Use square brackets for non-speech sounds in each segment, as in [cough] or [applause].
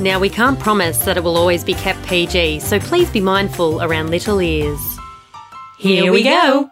Now, we can't promise that it will always be kept PG, so please be mindful around little ears. Here we go.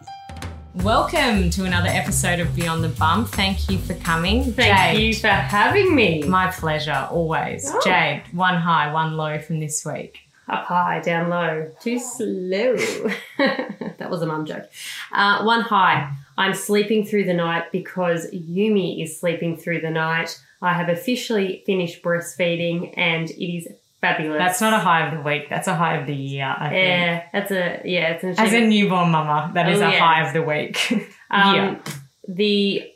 Welcome to another episode of Beyond the Bump. Thank you for coming. Thank Jade. you for having me. My pleasure, always. Oh. Jade, one high, one low from this week. Up high, down low. Too slow. [laughs] that was a mum joke. Uh, one high. I'm sleeping through the night because Yumi is sleeping through the night. I have officially finished breastfeeding and it is fabulous. That's not a high of the week, that's a high of the year, I think. Yeah, that's a yeah. It's an As a newborn mama, that is Oh, a high of the week. [laughs] Um, yeah. The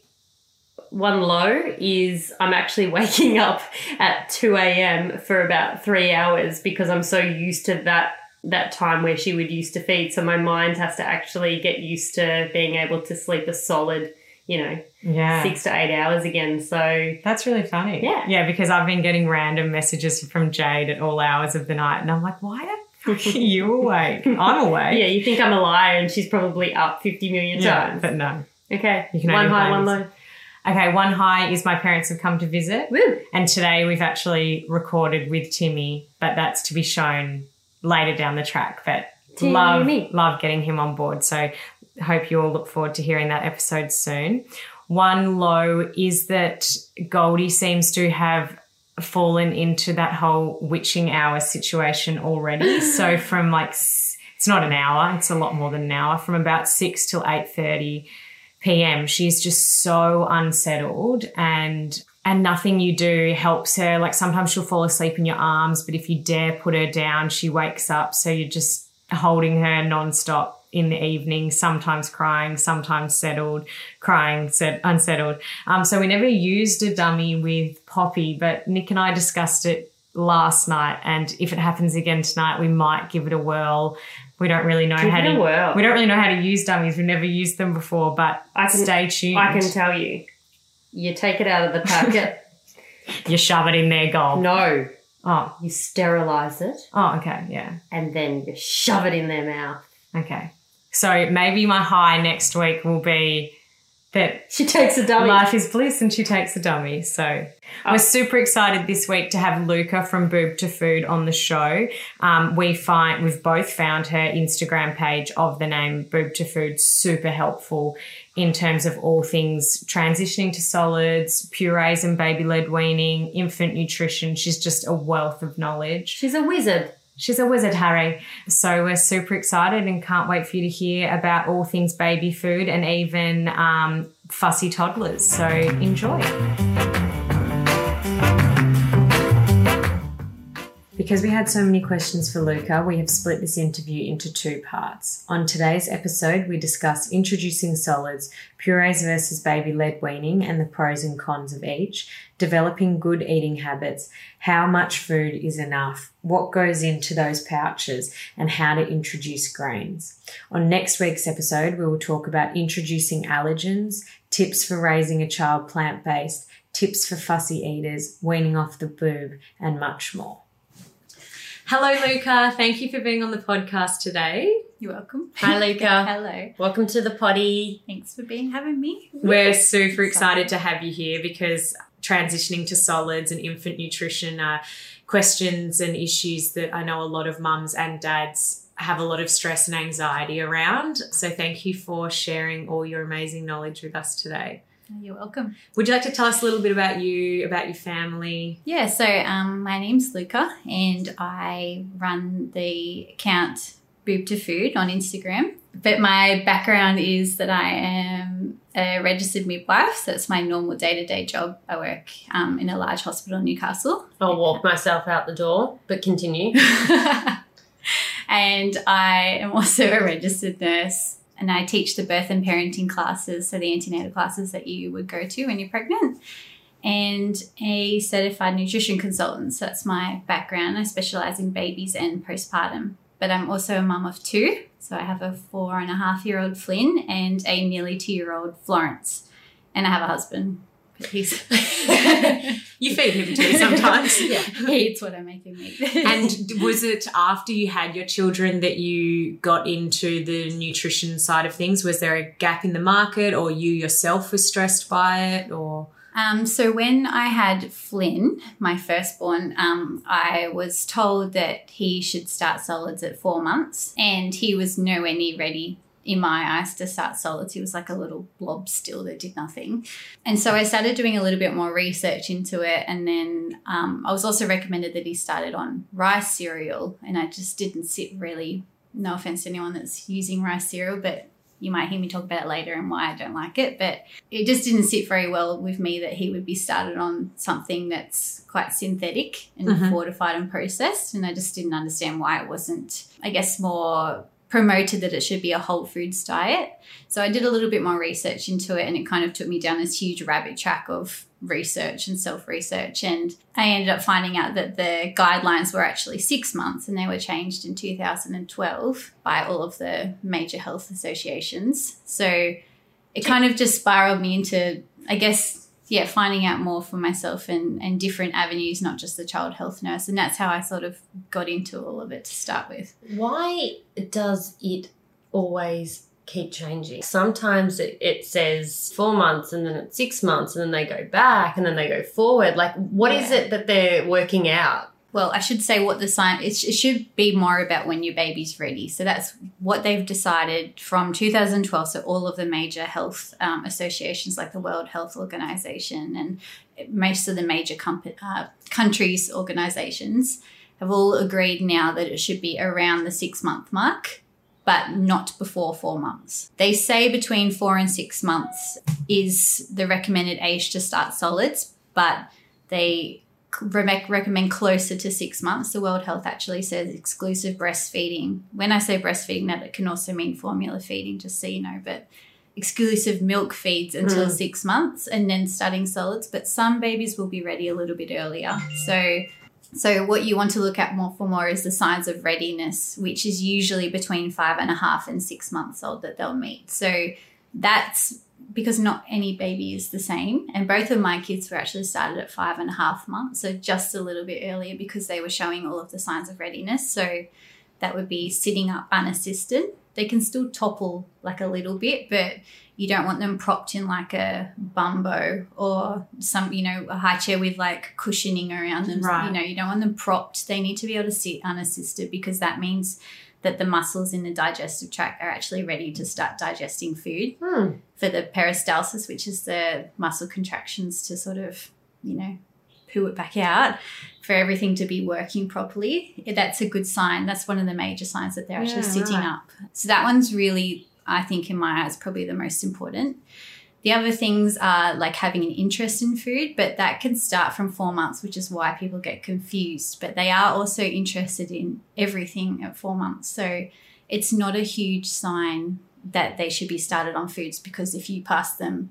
one low is I'm actually [laughs] waking up at 2 a.m. for about three hours because I'm so used to that that time where she would used to feed. So my mind has to actually get used to being able to sleep a solid, you know, Yeah. six to eight hours again. So That's really funny. Yeah. Yeah, because I've been getting random messages from Jade at all hours of the night, and I'm like, why are [laughs] you awake? I'm awake. yeah, you think I'm a liar and she's probably up 50 million Yeah, times. but no. Okay, You can one high, one low. Okay, one high is my parents have come to visit. Woo! And today we've actually recorded with Timmy, but that's to be shown later down the track. But love love getting him on board. So hope you all look forward to hearing that episode soon. One low is that Goldie seems to have fallen into that whole witching hour situation already. [laughs] so from like it's not an hour, it's a lot more than an hour. From about six till eight thirty PM, she's just so unsettled and and nothing you do helps her. Like sometimes she'll fall asleep in your arms, but if you dare put her down, she wakes up. So you're just holding her nonstop in the evening, sometimes crying, sometimes settled, crying, set, unsettled. Um, so we never used a dummy with Poppy, but Nick and I discussed it last night. And if it happens again tonight, we might give it a whirl. We don't really know Give how it to a whirl. we don't really know how to use dummies. We've never used them before, but I can- stay tuned. I can tell you. You take it out of the packet. [laughs] you shove it in their goal. no, Oh, you sterilize it oh, okay, yeah, and then you shove it in their mouth. okay. So maybe my high next week will be that She takes a dummy. life is bliss and she takes a dummy. So we're super excited this week to have Luca from Boob to Food on the show. Um, we find we've both found her Instagram page of the name Boob to Food super helpful in terms of all things transitioning to solids, purees and baby led weaning, infant nutrition. She's just a wealth of knowledge. She's a wizard. She's a wizard, Harry. So we're super excited and can't wait for you to hear about all things baby food and even um, fussy toddlers. So enjoy. Because we had so many questions for Luca, we have split this interview into two parts. On today's episode, we discuss introducing solids, purees versus baby led weaning, and the pros and cons of each, developing good eating habits, how much food is enough, what goes into those pouches, and how to introduce grains. On next week's episode, we will talk about introducing allergens, tips for raising a child plant based, tips for fussy eaters, weaning off the boob, and much more. Hello, Luca. Thank you for being on the podcast today. You're welcome. Hi, Luca. [laughs] Hello. Welcome to the potty. Thanks for being having me. We're super excited to have you here because transitioning to solids and infant nutrition are questions and issues that I know a lot of mums and dads have a lot of stress and anxiety around. So thank you for sharing all your amazing knowledge with us today. You're welcome. Would you like to tell us a little bit about you, about your family? Yeah, so um, my name's Luca and I run the account Boob to Food on Instagram. But my background is that I am a registered midwife, so it's my normal day to day job. I work um, in a large hospital in Newcastle. I'll walk myself out the door, but continue. [laughs] and I am also a registered nurse and I teach the birth and parenting classes, so the antenatal classes that you would go to when you're pregnant. and a certified nutrition consultant. So that's my background. I specialize in babies and postpartum, but I'm also a mum of two. So I have a four and a half year old Flynn and a nearly two year old Florence. And I have a husband. He's [laughs] You feed him too sometimes. yeah, he eats what I make him eat. [laughs] and was it after you had your children that you got into the nutrition side of things? Was there a gap in the market, or you yourself were stressed by it, or? Um, so when I had Flynn, my firstborn, um, I was told that he should start solids at four months, and he was nowhere near ready in my eyes to start solids. He was like a little blob still that did nothing. And so I started doing a little bit more research into it. And then um, I was also recommended that he started on rice cereal. And I just didn't sit really, no offense to anyone that's using rice cereal, but you might hear me talk about it later and why I don't like it. But it just didn't sit very well with me that he would be started on something that's quite synthetic and Mhm. fortified and processed. And I just didn't understand why it wasn't, I guess, more promoted that it should be a whole foods diet. So I did a little bit more research into it and it kind of took me down this huge rabbit track of research and self research. And I ended up finding out that the guidelines were actually six months and they were changed in 2012 by all of the major health associations. So it kind of just spiraled me into, I guess, yeah, finding out more for myself and, and different avenues, not just the child health nurse. And that's how I sort of got into all of it to start with. Why does it always keep changing? Sometimes it, it says four months and then it's six months and then they go back and then they go forward. Like, what is Yeah. it that they're working out? Well, I should say what the sign it, sh- it should be more about when your baby's ready. So that's what they've decided from 2012. So all of the major health um, associations, like the World Health Organization and most of the major uh, countries' organizations, have all agreed now that it should be around the six month mark. But not before four months. They say between four and six months is the recommended age to start solids, but they recommend closer to six months. The World Health actually says exclusive breastfeeding. When I say breastfeeding, that it can also mean formula feeding, just so you know, but exclusive milk feeds until Mm. six months and then starting solids. But some babies will be ready a little bit earlier. So so what you want to look at more for more is the signs of readiness, which is usually between five and a half and six months old that they'll meet. So that's because not any baby is the same. And both of my kids were actually started at five and a half months, so just a little bit earlier because they were showing all of the signs of readiness. So that would be sitting up unassisted. They can still topple like a little bit, but you don't want them propped in like a bumbo or some, you know, a high chair with like cushioning around them. Right. You know, you don't want them propped. They need to be able to sit unassisted because that means that the muscles in the digestive tract are actually ready to start digesting food Hmm. for the peristalsis, which is the muscle contractions to sort of, you know, poo it back out, for everything to be working properly. That's a good sign. That's one of the major signs that they're actually Yeah, sitting right. up. So that one's really, I think, in my eyes, probably the most important. The other things are like having an interest in food, but that can start from four months, which is why people get confused. But they are also interested in everything at four months. So it's not a huge sign that they should be started on foods because if you pass them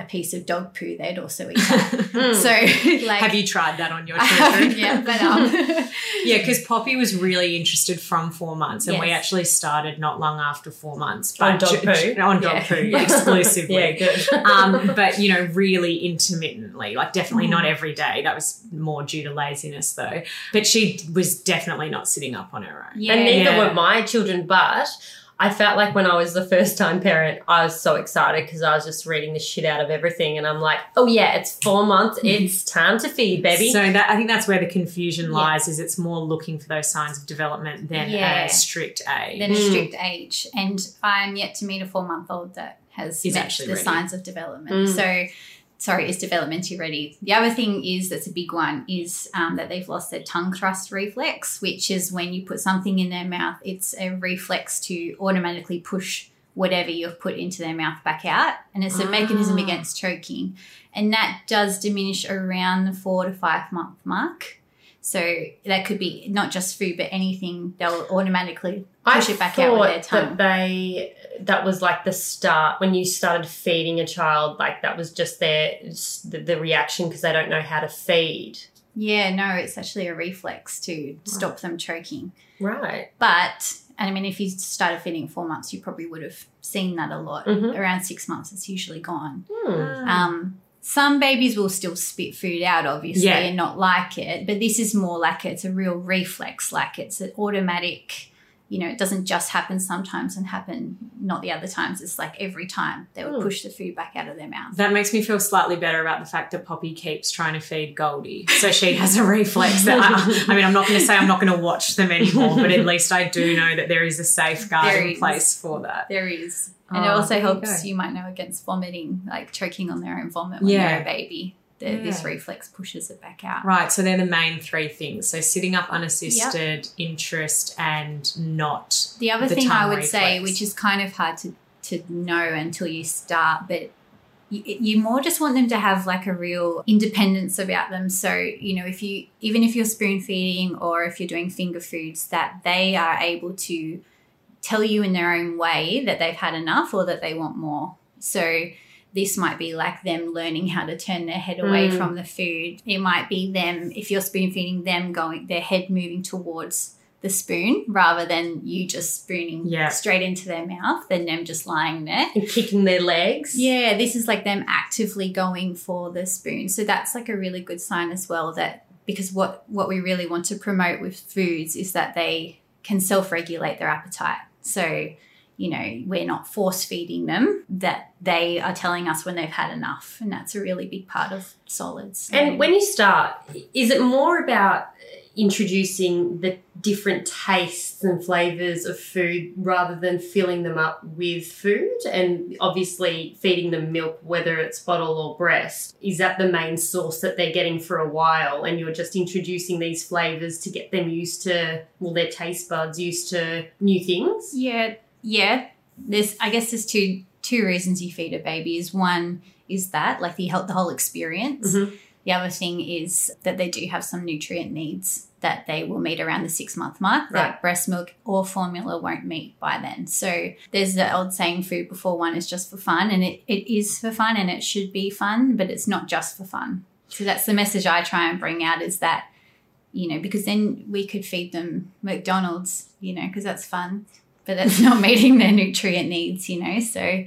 a piece of dog poo, they'd also eat [laughs] that. Hmm. so, like, Have you tried that on your [laughs] children? haven't yet, but um, [laughs] Yeah, because Poppy was really interested from four months, and we actually started not long after four months. On dog ju- poo? on dog Yeah. poo Yeah. exclusively. yeah, good. um, but you know, really intermittently, like definitely Mm. not every day. That was more due to laziness, though. But she was definitely not sitting up on her own. yeah, and neither Yeah. were my children, but I felt like when I was the first time parent, I was so excited because I was just reading the shit out of everything. And I'm like, oh, yeah, it's four months. [laughs] It's time to feed, baby. So that I think that's where the confusion Yeah. lies. Is it's more looking for those signs of development than Yeah. a strict age. than a Mm. strict age. And I'm yet to meet a four month old that has Is met actually the ready. signs of development. Mm. So, sorry, is developmentally ready. The other thing is that's a big one is um, that they've lost their tongue thrust reflex, which is when you put something in their mouth, it's a reflex to automatically push whatever you've put into their mouth back out. And it's a mechanism Ah. against choking. And that does diminish around the four to five month mark. So that could be not just food, but anything. They'll automatically I push it back out with their tongue. That they that was like the start when you started feeding a child. Like that was just their the, the reaction because they don't know how to feed. yeah, no, it's actually a reflex to stop them choking. Right. But and I mean, if you started feeding four months, you probably would have seen that a lot. Mhm. Around six months, it's usually gone. Hmm. Um, some babies will still spit food out, obviously, Yeah. and not like it. But this is more like it's a real reflex, like it's an automatic. You know, it doesn't just happen sometimes and happen not the other times. It's like every time they would Hmm. push the food back out of their mouth. That makes me feel slightly better about the fact that Poppy keeps trying to feed Goldie. So she has a reflex that I, I mean, I'm not going to say I'm not going to watch them anymore, but at least I do know that there is a safeguard in place for that. There is. And it Oh, also there you helps, you, might know, against vomiting, like choking on their own vomit when Yeah. they're a baby. The, This reflex pushes it back out. Right, so they're the main three things. So sitting up unassisted, interest, and not. The other the thing I would say, which is kind of hard to, to know until you start, but you, you more just want them to have like a real independence about them. So, you know, if you, even if you're spoon feeding or if you're doing finger foods, that they are able to tell you in their own way that they've had enough or that they want more. So, this might be like them learning how to turn their head away Mm. from the food. It might be them, if you're spoon feeding them, going their head moving towards the spoon rather than you just spooning Yeah. straight into their mouth and them just lying there. And kicking their legs. Yeah, this is like them actively going for the spoon. So that's like a really good sign as well that because what what we really want to promote with foods is that they can self-regulate their appetite. So, you know, we're not force feeding them, that they are telling us when they've had enough. And that's a really big part of solids. And when you start, is it more about introducing the different tastes and flavors of food rather than filling them up with food? And obviously, feeding them milk, whether it's bottle or breast, is that the main source that they're getting for a while? And you're just introducing these flavors to get them used to, well, their taste buds used to new things? Yeah, yeah. There's, I guess, there's two two reasons you feed a baby. Is one is that like the whole- the whole experience. Mhm. The other thing is that they do have some nutrient needs that they will meet around the six month mark Right. that breast milk or formula won't meet by then. So there's the old saying, food before one is just for fun, and it, it is for fun and it should be fun, but it's not just for fun. So that's the message I try and bring out is that, you know, because then we could feed them McDonald's, you know, because that's fun but that's not [laughs] meeting their nutrient needs, you know. So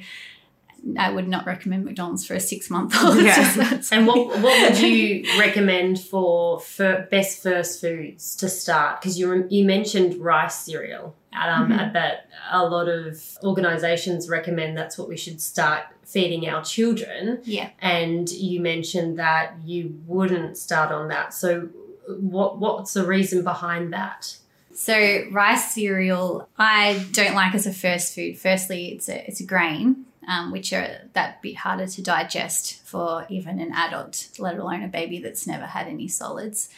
I would not recommend McDonald's for a six month old. [laughs] Yeah. [laughs] And what what would you recommend for, for best first foods to start? Because you you mentioned rice cereal. Um, Mhm. That a lot of organisations recommend that's what we should start feeding our children. Yeah. And you mentioned that you wouldn't start on that. So what what's the reason behind that? So rice cereal, I don't like as a first food. Firstly, it's a it's a grain, um, which are that bit harder to digest for even an adult, let alone a baby that's never had any solids.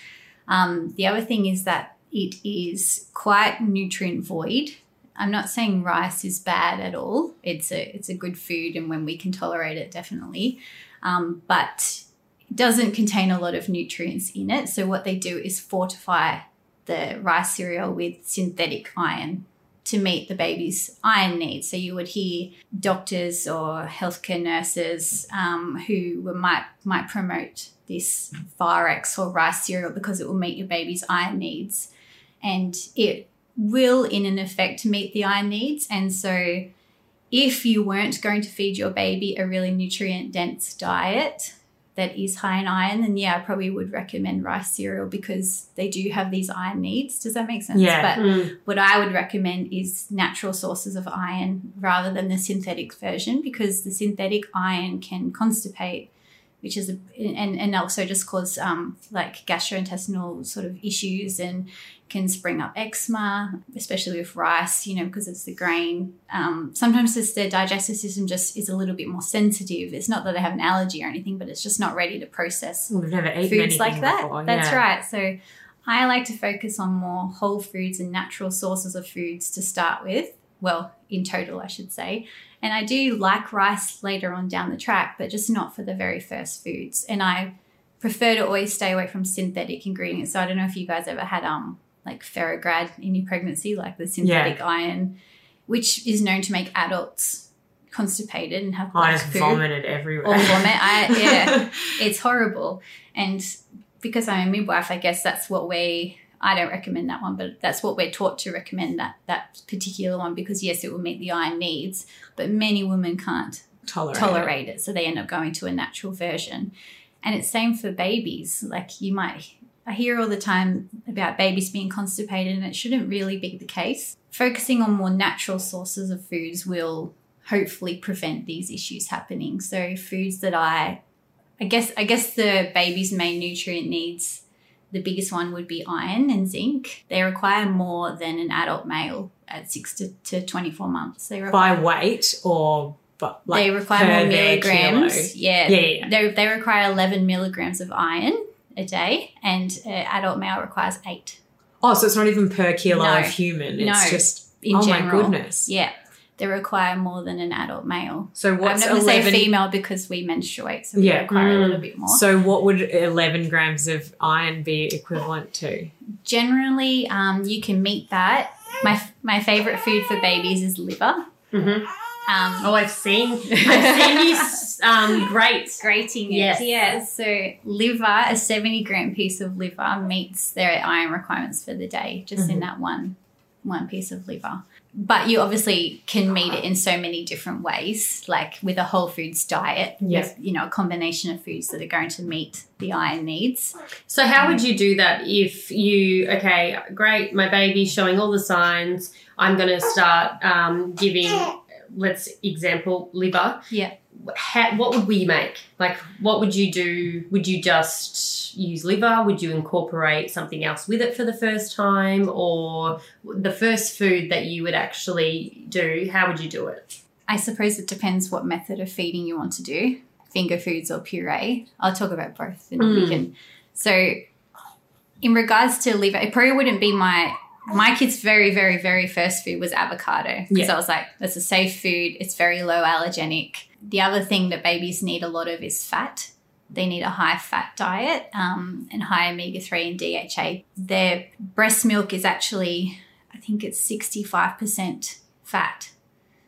Um, the other thing is that it is quite nutrient void. I'm not saying rice is bad at all. It's a it's a good food, and when we can tolerate it, definitely. Um, but it doesn't contain a lot of nutrients in it. So what they do is fortify the rice cereal with synthetic iron to meet the baby's iron needs. So you would hear doctors or healthcare nurses um, who were- might might promote this Farex or rice cereal because it will meet your baby's iron needs, and it will, in an effect, meet the iron needs. And so, if you weren't going to feed your baby a really nutrient dense diet, that is high in iron, then yeah, I probably would recommend rice cereal because they do have these iron needs. Does that make sense? Yeah. But Mm. what I would recommend is natural sources of iron rather than the synthetic version because the synthetic iron can constipate, which is a, and and also just cause um, like gastrointestinal sort of issues and can spring up eczema, especially with rice, you know, because it's the grain. Um, sometimes it's their digestive system just is a little bit more sensitive. It's not that they have an allergy or anything, but it's just not ready to process We've never eaten foods like that. before. That's yeah. right. So I like to focus on more whole foods and natural sources of foods to start with. Well, in total, I should say. And I do like rice later on down the track, but just not for the very first foods. And I prefer to always stay away from synthetic ingredients. So I don't know if you guys ever had um like Ferrograd in your pregnancy, like the synthetic iron, which is known to make adults constipated and have I just vomited everywhere. or vomit. I, yeah, [laughs] it's horrible. And because I'm a midwife, I guess that's what we. I don't recommend that one, but that's what we're taught to recommend that that particular one because yes, it will meet the iron needs, but many women can't tolerate. tolerate it, so they end up going to a natural version. And it's same for babies. Like you might I hear all the time about babies being constipated and it shouldn't really be the case. Focusing on more natural sources of foods will hopefully prevent these issues happening. So foods that I I guess I guess the baby's main nutrient needs the biggest one would be iron and zinc. They require more than an adult male at 6 to, to 24 months. They require by weight or but like they require more milligrams. Yeah, Yeah, yeah. They, they require 11 milligrams of iron a day, and an adult male requires eight Oh, so it's not even per kilo No. of human. It's No. just in oh general. my goodness. Yeah, they require more than an adult male. So I'm what's not going to say female because we menstruate, so we Yeah. require a Mm. little bit more. So what would eleven grams of iron be equivalent to? Generally, um, you can meet that. My my favorite food for babies is liver. Mhm. Um, Oh, I've seen, I've seen you s- [laughs] um, great. grating it. Yes. Yeah. So liver, a 70 gram piece of liver meets their iron requirements for the day, just in that one one piece of liver. But you obviously can meet it in so many different ways, like with a whole foods diet, Yes. with you know, a combination of foods that are going to meet the iron needs. So how would you do that if you okay, great, my baby's showing all the signs. I'm going to start um, giving, let's example, liver. Yeah. How, what would we make? Like, what would you do? Would you just use liver? Would you incorporate something else with it for the first time, or the first food that you would actually do? How would you do it? I suppose it depends what method of feeding you want to do, finger foods or puree. I'll talk about both we Mm. can. So, in regards to liver, it probably wouldn't be my my kids' very, very, very first food was avocado because Yeah. I was like, that's a safe food. It's very low allergenic. The other thing that babies need a lot of is fat. They need a high fat diet um, and high omega 3 and DHA. Their breast milk is actually, I think it's 65% fat.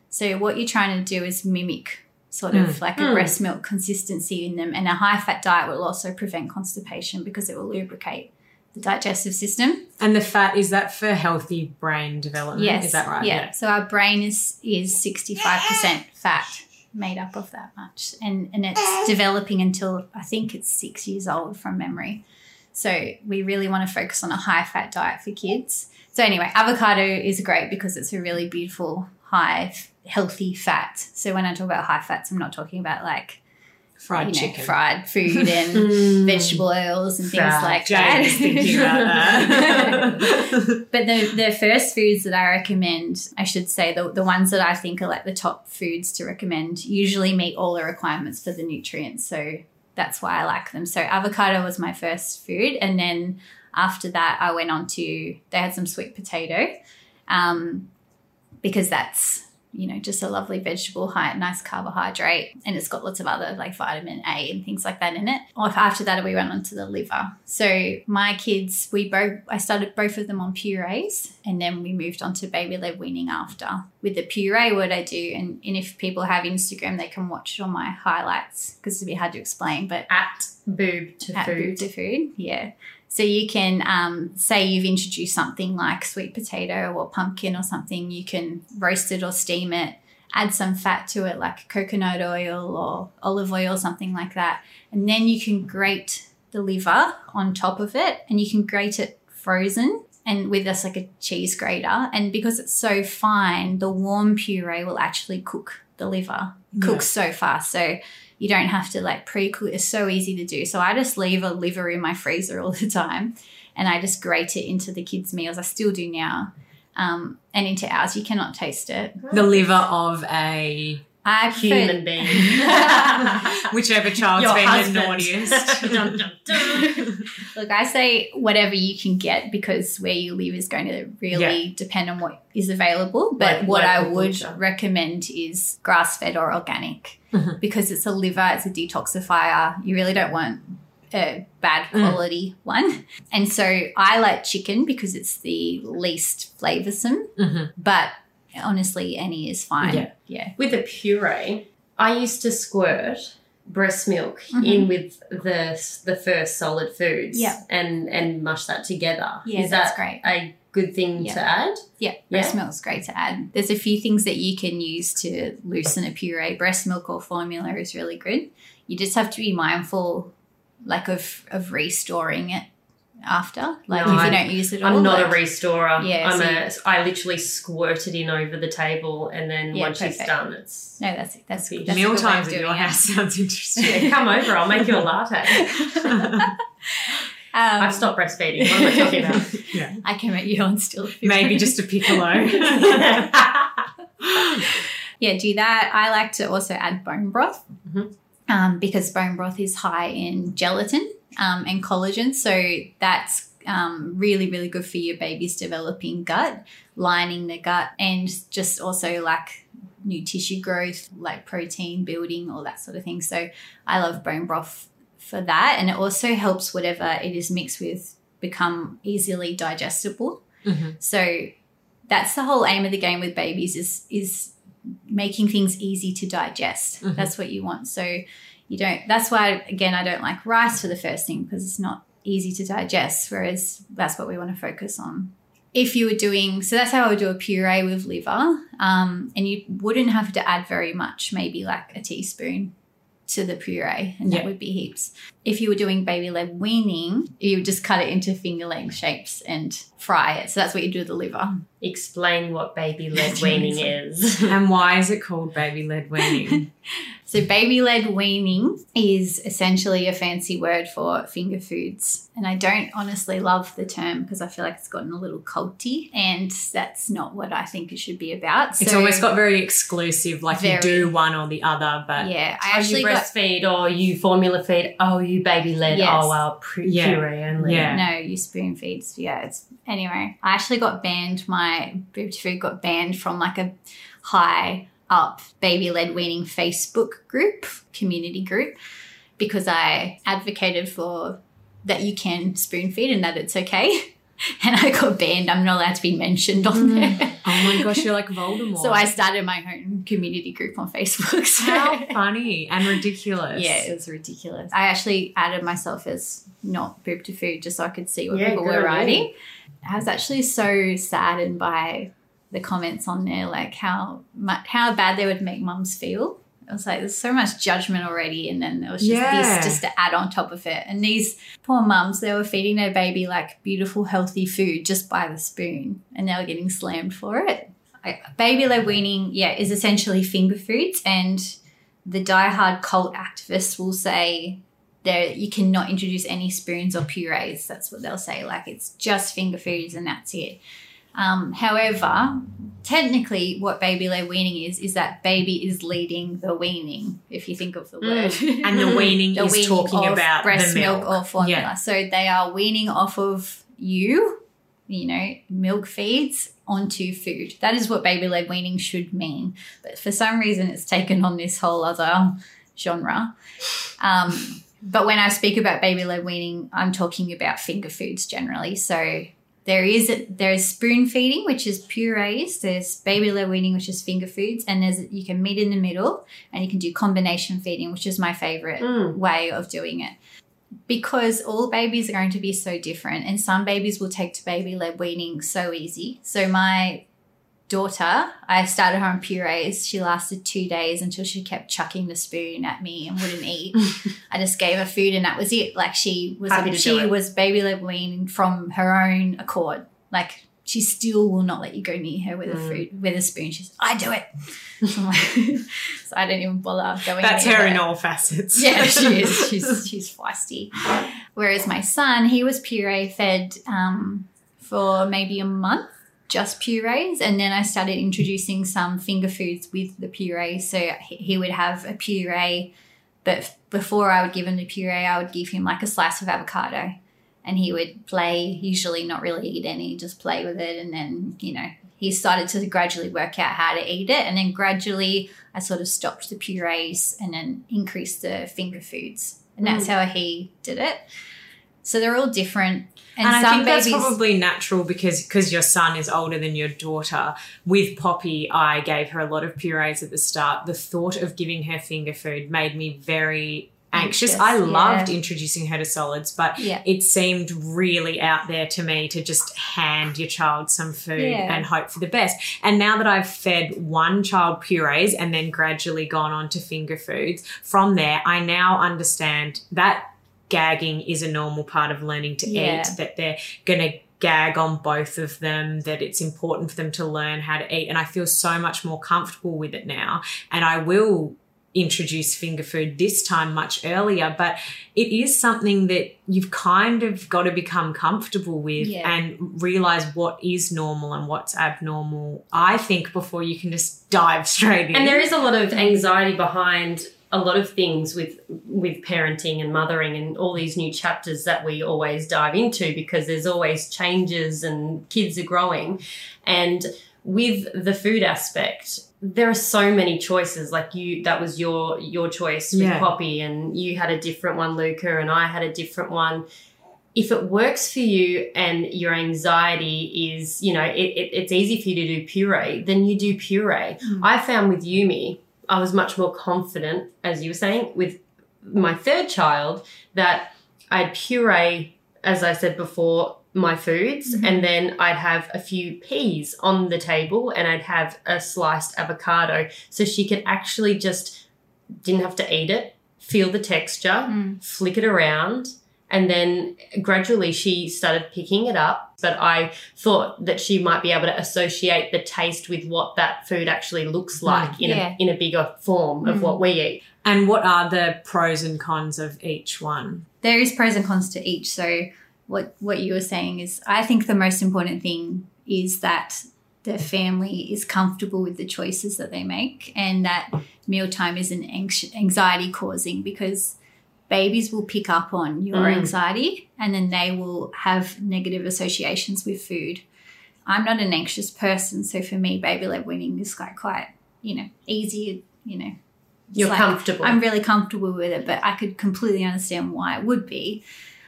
So what you're trying to do is mimic sort of like a Mm. breast milk consistency in them. And a high fat diet will also prevent constipation because it will lubricate the digestive system. And the fat is that for healthy brain development? Yes. Is that right? Yeah. So our brain is is 65% fat made up of that much. And and it's developing until I think it's 6 years old from memory. So we really want to focus on a high fat diet for kids. So anyway, avocado is great because it's a really beautiful high healthy fat. So when I talk about high fats, I'm not talking about like Fried you know, chicken. fried food and [laughs] vegetable oils and things like that. that. [laughs] But the, the first foods that I recommend, I should say, the, the ones that I think are like the top foods to recommend, usually meet all the requirements for the nutrients. So that's why I like them. So avocado was my first food. And then after that, I went on to, they had some sweet potato um, because that's, you know, just a lovely vegetable, high, nice carbohydrate. And it's got lots of other like vitamin A and things like that in it. After that, we went on to the liver. So my kids, we both, I started both of them on purees and then we moved on to baby led weaning after. With the puree, what I do, and, and if people have Instagram, they can watch it on my highlights because it'd be hard to explain, but At boob to at food. Boob to food. Yeah. So you can um, say you've introduced something like sweet potato or pumpkin or something. You can roast it or steam it. Add some fat to it, like coconut oil or olive oil, or something like that, and then you can grate the liver on top of it, and you can grate it frozen and with us like a cheese grater. And because it's so fine, the warm puree will actually cook the liver. It Yeah. Cooks so fast, so you don't have to like pre-cook. It's so easy to do. So I just leave a liver in my freezer all the time, and I just grate it into the kids' meals. I still do now, um, and into ours. You cannot taste it. the liver of a I Human being. [laughs] whichever child's Your been husband. the naughtiest. Dun, dun, dun. [laughs] Look, I say whatever you can get because where you live is going to really depend on what is available. But Like what I would butcher. recommend is grass fed or organic Mhm. because it's a liver, it's a detoxifier. You really don't want a bad quality one. And so I like chicken because it's the least flavoursome, Mhm. but honestly, any is fine. Yeah. Yeah. With a puree, I used to squirt breast milk Mhm. in with the the first solid foods Yeah. and and mush that together. Yeah, Is that's that great. a good thing Yeah. to add? Yeah, breast milk's great to add. There's a few things that you can use to loosen a puree. Breast milk or formula is really good. You just have to be mindful, like of of restoring it after. Like No, if you I- don't use it all. I'm not like- a restorer. Yeah, I'm so a. I literally squirt it in over the table, and then Yeah, once she's perfect. done, it's. No, that's that's, Fish. that's Meal good times in your it. house sounds [laughs] interesting. Yeah, come over. I'll make you a latte. [laughs] Um, I've stopped breastfeeding. What am I talking about? yeah. [laughs] I can make you on still. Maybe just a piccolo. yeah, do that. I like to also add bone broth Mhm. um, because bone broth is high in gelatin um, and collagen. So that's um, really, really good for your baby's developing gut, lining the gut, and just also like new tissue growth, like protein building, all that sort of thing. So I love bone broth for that. And it also helps whatever it is mixed with become easily digestible. Mhm. So that's the whole aim of the game with babies is is making things easy to digest. Mhm. That's what you want. So you don't that's why again I don't like rice for the first thing because it's not easy to digest whereas that's what we want to focus on. If you were doing so that's how I would do a puree with liver um, and you wouldn't have to add very much maybe like a teaspoon to the puree and Yeah. that would be heaps. If you were doing baby led weaning, you would just cut it into finger length shapes and fry it. So that's what you do with the liver. Explain what baby [laughs] led weaning is. and why is it called baby led weaning? [laughs] So, baby led weaning is essentially a fancy word for finger foods. And I don't honestly love the term because I feel like it's gotten a little culty, and that's not what I think it should be about. It's almost got very exclusive, like Very. you do one or the other, but yeah, I Oh, you actually got breastfeed or you formula feed. Oh, you baby led. Yes. Oh, well, pu- Yeah. puree only. Yeah. No, you spoon feeds. Yeah, it's anyway. I actually got banned. My boob to food got banned from like a high up baby led weaning Facebook group, community group, because I advocated for that you can spoon feed and that it's okay. [laughs] And I got banned. I'm not allowed to be mentioned on hmm. there. oh my gosh, you're like [laughs] Voldemort. So I started my own community group on Facebook. So How [laughs] funny and ridiculous. yeah, it was ridiculous. I actually added myself as not boob to food just so I could see what Yeah, people were writing. I was actually so saddened by the comments on there, like how much, how bad they would make mums feel. I was like, there's so much judgment already, and then there was just Yeah. this just to add on top of it. And these poor mums, they were feeding their baby like beautiful, healthy food just by the spoon, and they were getting slammed for it. I, baby led weaning, yeah, is essentially finger foods, and the diehard cult activists will say there you cannot introduce any spoons or purees. That's what they'll say. Like it's just finger foods and that's it. Um, however, technically, what baby led weaning is is that baby is leading the weaning. If you think of the word, And the [laughs] weaning The is weaning talking of about breast the milk. or formula. Yeah. So they are weaning off of you, you know, milk feeds onto food. That is what baby led weaning should mean. But for some reason, it's taken on this whole other genre. Um, but when I speak about baby led weaning, I'm talking about finger foods generally. So there is there is spoon feeding, which is purees. There's baby led weaning, which is finger foods, and there's you can meet in the middle, and you can do combination feeding, which is my favorite Mm. way of doing it. Because all babies are going to be so different, and some babies will take to baby led weaning so easy. So my daughter, I started her on purees. She lasted two days until she kept chucking the spoon at me and wouldn't eat. [laughs] I just gave her food and that was it. Like she was she was baby led weaning from her own accord. Like she still will not let you go near her with a Mm. food with a spoon. She's I do it. So, [laughs] like- [laughs] so I don't even bother going. That's her in all facets. yeah, she is. She's she's feisty. Whereas my son, he was puree fed um, for maybe a month, just purees, and then I started introducing some finger foods with the puree. So he would have a puree, but before I would give him the puree, I would give him like a slice of avocado, and he would play. Usually, not really eat any, just play with it, and then you know. He started to gradually work out how to eat it, and then gradually I sort of stopped the purees and then increased the finger foods. and that's mm. how he did it. So they're all different. And, I think that's probably natural because because your son is older than your daughter. With Poppy, I gave her a lot of purees at the start. The thought of giving her finger food made me very anxious. Anxious, I loved yeah. introducing her to solids, but Yeah. it seemed really out there to me to just hand your child some food Yeah. and hope for the best. And now that I've fed one child purees and then gradually gone on to finger foods, from there, I now understand that gagging is a normal part of learning to Yeah. eat, that they're going to gag on both of them, that it's important for them to learn how to eat. And I feel so much more comfortable with it now. And I will introduce finger food this time much earlier, but it is something that you've kind of got to become comfortable with Yeah. and realize what is normal and what's abnormal. I think before you can just dive straight in. And there is a lot of anxiety behind a lot of things with with parenting and mothering and all these new chapters that we always dive into because there's always changes and kids are growing and with the food aspect there are so many choices like you that was your your choice with Yeah. poppy and you had a different one luca and i had a different one if it works for you and your anxiety is you know it, it, it's easy for you to do puree then you do puree Mm. i found with yumi i was much more confident as you were saying with my third child that i'd puree as i said before my foods Mhm. and then i'd have a few peas on the table and i'd have a sliced avocado so she could actually just didn't have to eat it feel the texture Mm. flick it around and then gradually she started picking it up but i thought that she might be able to associate the taste with what that food actually looks like in, Yeah. a, in a bigger form of Mm. what we eat and what are the pros and cons of each one? there is pros and cons to each. So what what you were saying is I think the most important thing is that the family is comfortable with the choices that they make and that mealtime isn't anxiety causing because babies will pick up on your Mm. anxiety and then they will have negative associations with food. I'm not an anxious person, so for me, baby led weaning is quite quite you know easy. You know, you're like- comfortable I'm really comfortable with it, but I could completely understand why it would be.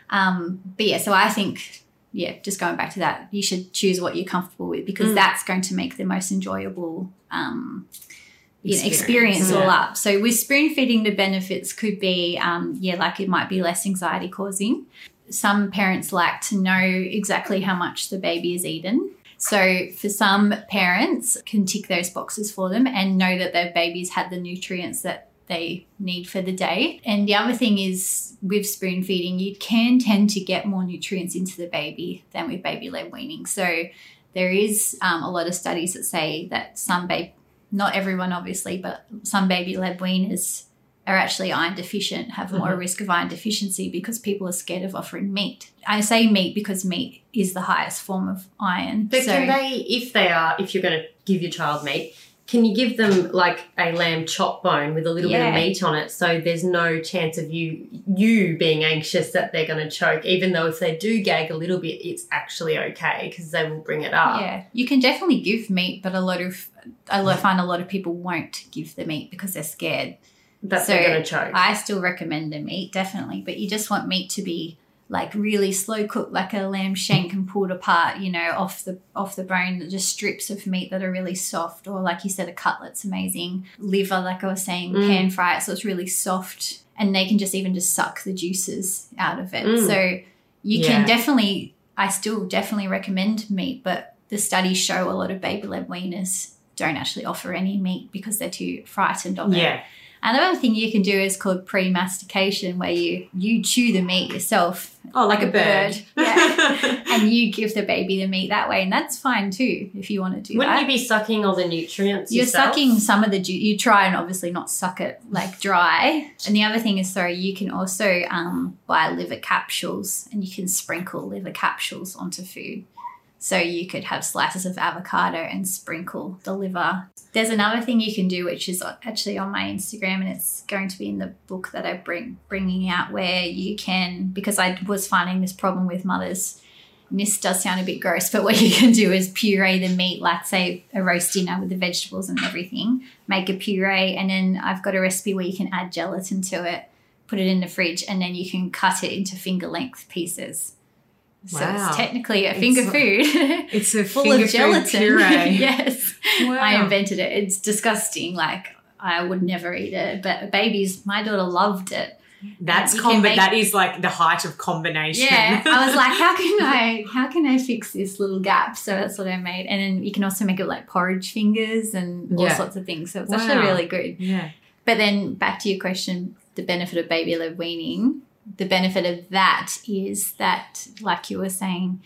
Um, but yeah, so I think, yeah, just going back to that, you should choose what you're comfortable with because Mm. that's going to make the most enjoyable um, you know, Experience, experience all up. So with spoon feeding, the benefits could be, um, yeah, like it might be less anxiety causing. Some parents like to know exactly how much the baby is eaten. So for some parents can tick those boxes for them and know that their baby's had the nutrients that they need for the day. And the other thing is with spoon feeding, you can tend to get more nutrients into the baby than with baby led weaning. So there is um, a lot of studies that say that some baby, not everyone obviously, but some baby led weaners are actually iron deficient, have more Mhm. risk of iron deficiency because people are scared of offering meat. I say meat because meat is the highest form of iron. But so, can they, if they are, if you're going to give your child meat, can you give them like a lamb chop bone with a little bit of meat on it, so there's no chance of you you being anxious that they're going to choke, even though if they do gag a little bit, it's actually okay because they will bring it up. Yeah, you can definitely give meat, but a lot of I find a lot of people won't give the meat because they're scared. That So, they're going to choke. I still recommend the meat definitely, but you just want meat to be like really slow cooked, like a lamb shank and pulled apart, you know, off the off the bone, just strips of meat that are really soft, or like you said, a cutlet's amazing. Liver, like I was saying, Mm. pan fry it so it's really soft, and they can just even just suck the juices out of it. Mm. So you Yeah. can definitely, I still definitely recommend meat, but the studies show a lot of baby led weaners don't actually offer any meat because they're too frightened of it. Yeah. Another thing you can do is called pre-mastication, where you you chew the meat yourself Oh, like, a bird. Yeah. [laughs] and you give the baby the meat that way, and that's fine too if you want to do Wouldn't that. you be sucking all the nutrients? You're yourself? sucking some of the juice. You try and obviously not suck it like dry. And the other thing is, sorry, you can also um, buy liver capsules, and you can sprinkle liver capsules onto food. So you could have slices of avocado and sprinkle the liver. There's another thing you can do, which is actually on my Instagram, and it's going to be in the book that I bring bringing out, where you can because I was finding this problem with mothers. And this does sound a bit gross, but what you can do is puree the meat, like say a roast dinner with the vegetables and everything. Make a puree, and then I've got a recipe where you can add gelatin to it, put it in the fridge, and then you can cut it into finger length pieces. So Wow. it's technically a finger like- food. [laughs] It's a [laughs] full finger of gelatin. puree. [laughs] yes. Wow. I invented it. It's disgusting. Like I would never eat it, but babies, my daughter loved it. That's You combi- that is like the height of combination. Yeah, I was like, how can I, how can I fix this little gap? So that's what I made, and then you can also make it like porridge fingers and all Yeah. sorts of things. So it's Wow. actually really good. yeah. But then back to your question, the benefit of baby led weaning. The benefit of that is that, like you were saying,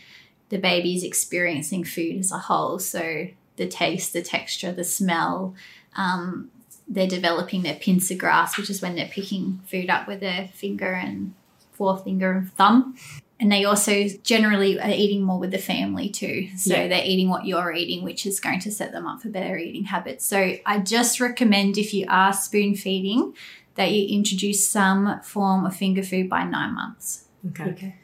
the baby is experiencing food as a whole. So the taste, the texture, the smell. Um, they're developing their pincer grasp, which is when they're picking food up with their finger and forefinger and thumb. And they also generally are eating more with the family too. So Yeah. they're eating what you're eating, which is going to set them up for better eating habits. So I just recommend if you are spoon feeding that you introduce some form of finger food by nine months. Okay. Okay.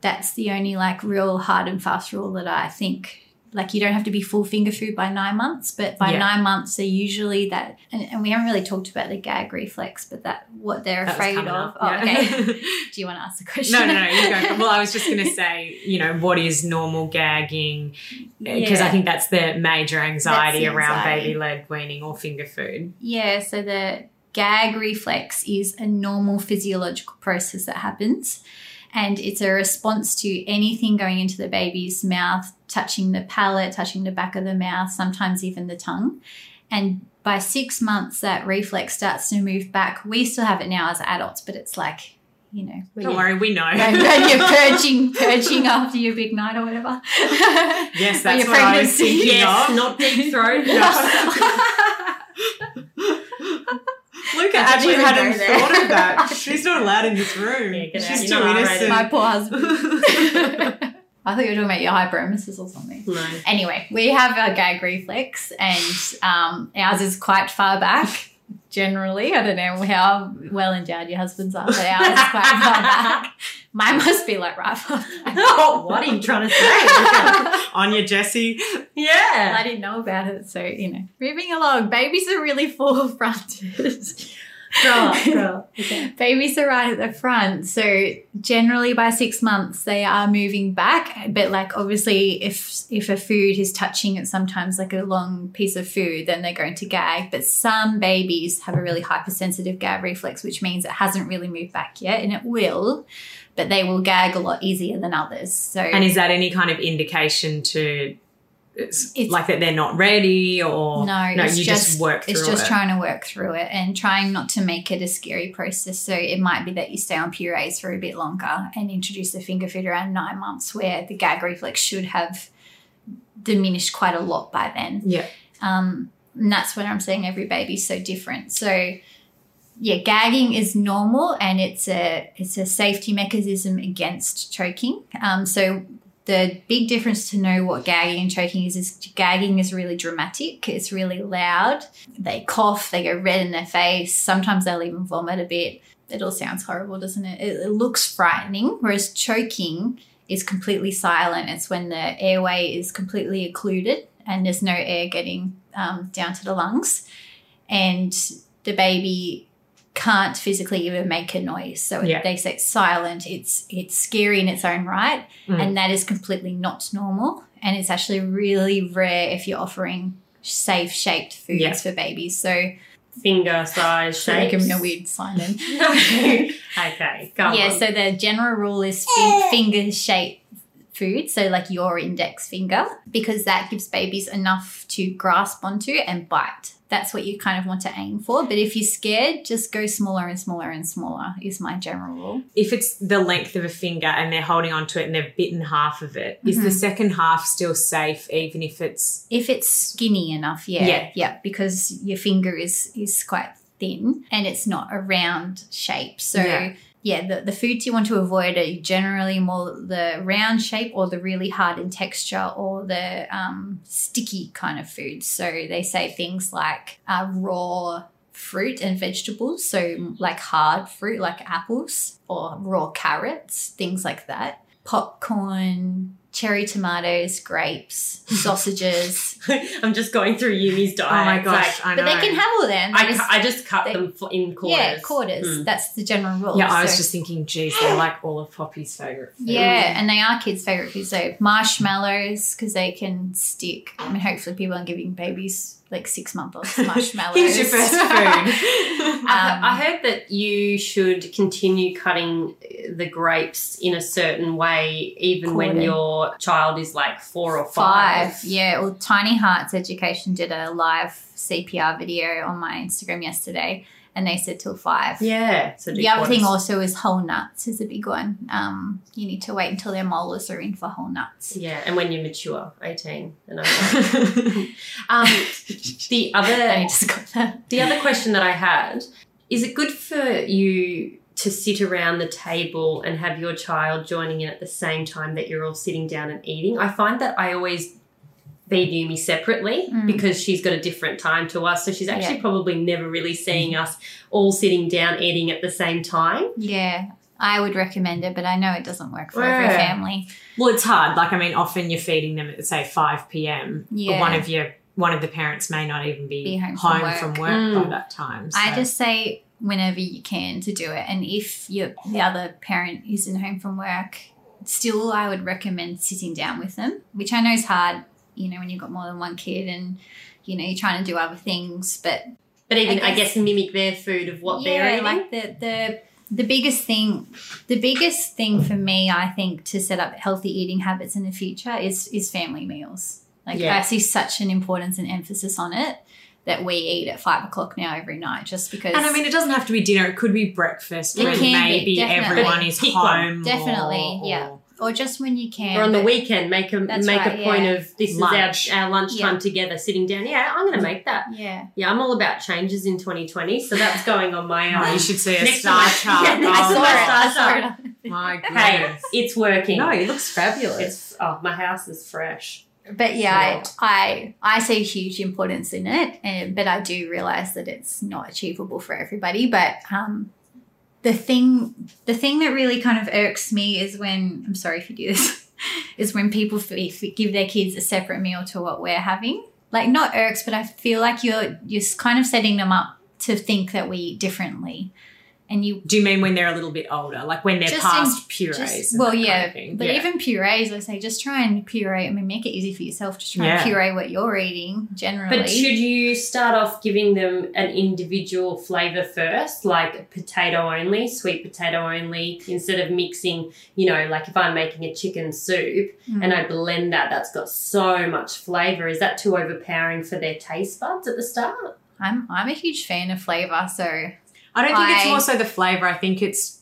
That's the only like real hard and fast rule that I think like you don't have to be full finger food by nine months, but by Yeah. nine months they're usually that and, and we haven't really talked about the gag reflex, but that what they're That afraid of. up, Oh, yeah. okay. [laughs] Do you want to ask the question? No, no, no. You go. [laughs] Well, I was just going to say, you know, what is normal gagging? Because eh, I think that's the major anxiety That's the around baby led weaning or finger food. Yeah, so the gag reflex is a normal physiological process that happens. And it's a response to anything going into the baby's mouth, touching the palate, touching the back of the mouth, sometimes even the tongue. And by six months, that reflex starts to move back. We still have it now as adults, but it's like, you know, Don't worry, we know. when when you're [laughs] purging, purging after your big night or whatever. Yes, that's what I was thinking Yes, of. not deep throat. [laughs] [laughs] Luca actually hadn't thought of that. [laughs] She's not allowed in this room. Yeah, get out. She's You're too not innocent. My poor husband. [laughs] I thought you were talking about your hyperemesis or something. no. Anyway, we have a gag reflex, and um, ours is quite far back. Generally, I don't know how well endowed your husbands are, but ours is quite far back. [laughs] Mine must be like right far back. Oh, [laughs] what are you trying to say? [laughs] Anya Jesse. yeah. I didn't know about it, so you know. Moving along, babies are really full-fronted. Grow [laughs] grow up. Okay. Babies are right at the front. So generally by six months they are moving back. But like obviously if if a food is touching it sometimes like a long piece of food, then they're going to gag. But some babies have a really hypersensitive gag reflex, which means it hasn't really moved back yet and it will, but they will gag a lot easier than others. So And is that any kind of indication to it's, It's- like that they're not ready or No, no it's you just, work through It's just it? trying to work through it and trying not to make it a scary process. So it might be that you stay on purees for a bit longer and introduce the finger food around nine months, where the gag reflex should have diminished quite a lot by then. Yeah. Um, and that's when I'm saying every baby's so different. So yeah, gagging is normal and it's a it's a safety mechanism against choking. Um, so the big difference to know what gagging and choking is is gagging is really dramatic. It's really loud. They cough, they go red in their face. Sometimes they'll even vomit a bit. It all sounds horrible, doesn't it? It, it looks frightening. Whereas choking is completely silent. It's when the airway is completely occluded and there's no air getting um, down to the lungs, and the baby can't physically even make a noise. So Yeah. they say it's silent. It's it's scary in its own right, Mm. and that is completely not normal. And it's actually really rare if you're offering safe shaped foods Yeah. for babies. So Finger size should I give me a weird sign in. [laughs] okay, go yeah, on. so the general rule is fin- finger shaped food, so like your index finger, because that gives babies enough to grasp onto and bite. That's what you kind of want to aim for. But if you're scared, just go smaller and smaller and smaller, is my general rule. if it's the length of a finger and they're holding onto it and they've bitten half of it, is Mhm. the second half still safe even if it's If it's skinny enough, yeah. Yeah. Yeah, because your finger is is quite thin and it's not a round shape. So Yeah. Yeah, the, the foods you want to avoid are generally more the round shape or the really hard in texture or the um, sticky kind of foods. So they say things like uh, raw fruit and vegetables, so like hard fruit like apples or raw carrots, things like that. Popcorn, cherry tomatoes, grapes, sausages. [laughs] I'm just going through Yumi's diet. Oh my gosh, like, I know. but they can have all them. I, just- cu- I just cut they- them in quarters. yeah, quarters. Mm. That's the general rule. yeah, I was So- just thinking, geez, they're like all of Poppy's favourite food. Yeah, and they are kids' favorite foods. So marshmallows because they can stick. I mean, hopefully, people aren't giving babies like six month old marshmallows. Here's your first food. [laughs] I, Um, I heard that you should continue cutting the grapes in a certain way, even when your child is like four or five. Five, yeah. Well, Tiny Hearts Education did a live CPR video on my Instagram yesterday, and they said till five. Yeah. So The other thing also is whole nuts is a big one. Um, you need to wait until their molars are in for whole nuts. Yeah, and when you're mature, 18 and [laughs] [laughs] um, the [laughs] I other just got that. the other question that I had is it good for you to sit around the table and have your child joining in at the same time that you're all sitting down and eating? I find that I always feed me separately Mm. because she's got a different time to us. So she's actually Yeah. probably never really seeing us all sitting down eating at the same time. Yeah, I would recommend it, but I know it doesn't work for every family. Well, it's hard. Like, I mean, often you're feeding them at say five p.m. Yeah. But one of your one of the parents may not even be, Be home home, from from work. work, Mm. by that time. I just say whenever you can to do it, and if your the other parent isn't home from work, still I would recommend sitting down with them, which I know is hard. You know, when you've got more than one kid, and you know you're trying to do other things, but But even, I I guess, guess- mimic their food of what they're yeah, eating. like the the the biggest thing, the biggest thing for me, I think, to set up healthy eating habits in the future is is family meals. Like Yeah. I see such an importance and emphasis on it that we eat at five o'clock now every night, just because. And I mean, it doesn't have to be dinner. It could be breakfast It be, maybe definitely. everyone is home. Definitely, or- yeah. Or- or just when you can. or on the weekend, make a make right, a point yeah. of this Lunch. is our, our lunchtime Yeah. together, sitting down. Yeah, I'm going to make that. Yeah. Yeah, I'm all about changes in 2020, so that's going on my Oh, own. you should see a Next star chart. [laughs] Yeah, next I saw my it. star I saw chart. it. My [laughs] Hey, goodness. it's working. No, it looks fabulous. It's oh, my house is fresh. But yeah, I, I I see huge importance in it, and but I do realize that it's not achievable for everybody. But um, the thing the thing that really kind of irks me is when I'm sorry if you do this, [laughs] is when people give their kids a separate meal to what we're having. Like not irks, but I feel like you're you're kind of setting them up to think that we eat differently, and you Do you mean when they're a little bit older, like when they're past in- purees? Just, well, that kind yeah, of but Yeah. even purees, I say just try and puree. I mean, make it easy for yourself. Just try Yeah. and puree what you're eating generally. But should you start off giving them an individual flavor first, like potato only, sweet potato only, instead of mixing, you know, like if I'm making a chicken soup Mm. and I blend that, that's got so much flavor. Is that too overpowering for their taste buds at the start? I'm I'm a huge fan of flavor, so I don't think it's I- more so the flavor. I think it's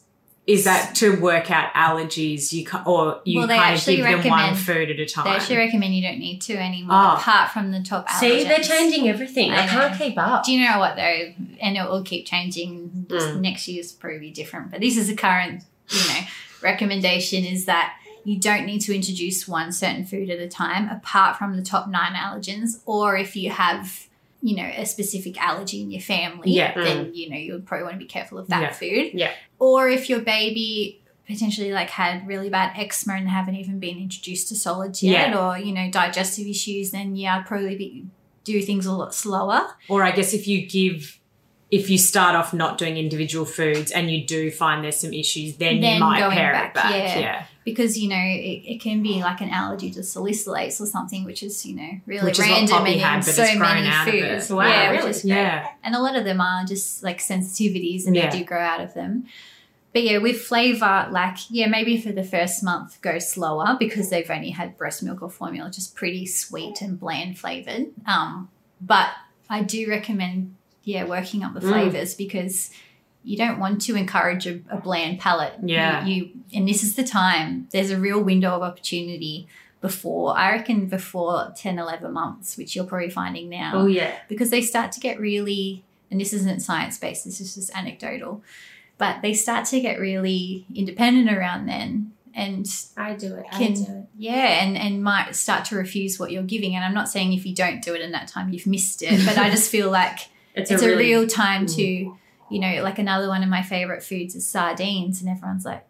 is that to work out allergies. You ca- or you Well, kind of give them one food at a time. they actually recommend you don't need to anymore, Oh. apart from the top allergens. See, they're changing everything. I, I can't keep up. Do you know what though? And it will keep changing. Mm. Next year's probably different, but this is the current, you know, recommendation is that you don't need to introduce one certain food at a time, apart from the top nine allergens, or if you have, you know, a specific allergy in your family, Yeah. then mm. you know you would probably want to be careful of that Yeah. food. Yeah. Or if your baby potentially like had really bad eczema and haven't even been introduced to solids yet, Yeah. or you know digestive issues, then yeah, I'd probably be do things a lot slower. Or I guess if you give, if you start off not doing individual foods and you do find there's some issues, then, Then you might pare back, it back. yeah. Yeah. because you know it, it can be like an allergy to salicylates or something which is you know really Which random and had, so many out of it. foods Wow, yeah really? which is great Yeah. and a lot of them are just like sensitivities and Yeah. they do grow out of them but yeah with flavor like yeah maybe for the first month go slower because they've only had breast milk or formula just pretty sweet and bland flavored um but i do recommend yeah working up the Mm. flavors because you don't want to encourage a, a bland palate. Yeah. You, you and this is the time. There's a real window of opportunity before I reckon before 10, 11 months, which you're probably finding now. Oh yeah. Because they start to get really and this isn't science based, this is just anecdotal. But they start to get really independent around then and I do it. Can- I do it. yeah, and and might start to refuse what you're giving. And I'm not saying if you don't do it in that time you've missed it, but I just feel like It's, it's, a, really, real time Mm. to you know like another one of my favorite foods is sardines and everyone's like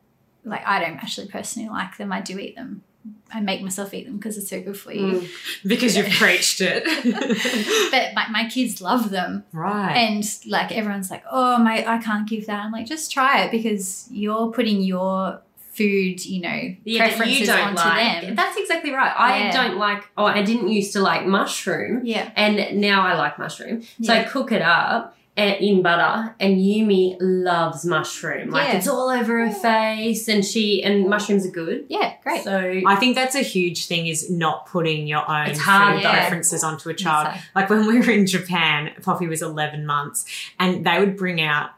like i don't actually personally like them i do eat them I make myself eat them because it's so good for you. Mm. because you've preached it. [laughs] But my, my kids love them. right. And like everyone's like, oh my, I can't give that. I'm like, just try it because you're putting your food, you know, Yeah, preferences you don't onto like. them. That's exactly right. I Yeah. don't like. Oh, I didn't used to like mushroom, Yeah. and now I like mushroom. So I cook it up in butter, and Yumi loves mushroom. Like Yeah. it's all over her face, and she and mushrooms are good. Yeah, great. So I think that's a huge thing is not putting your own It's hard, food though. preferences onto a child. Like when we were in Japan, Poppy was 11 months and they would bring out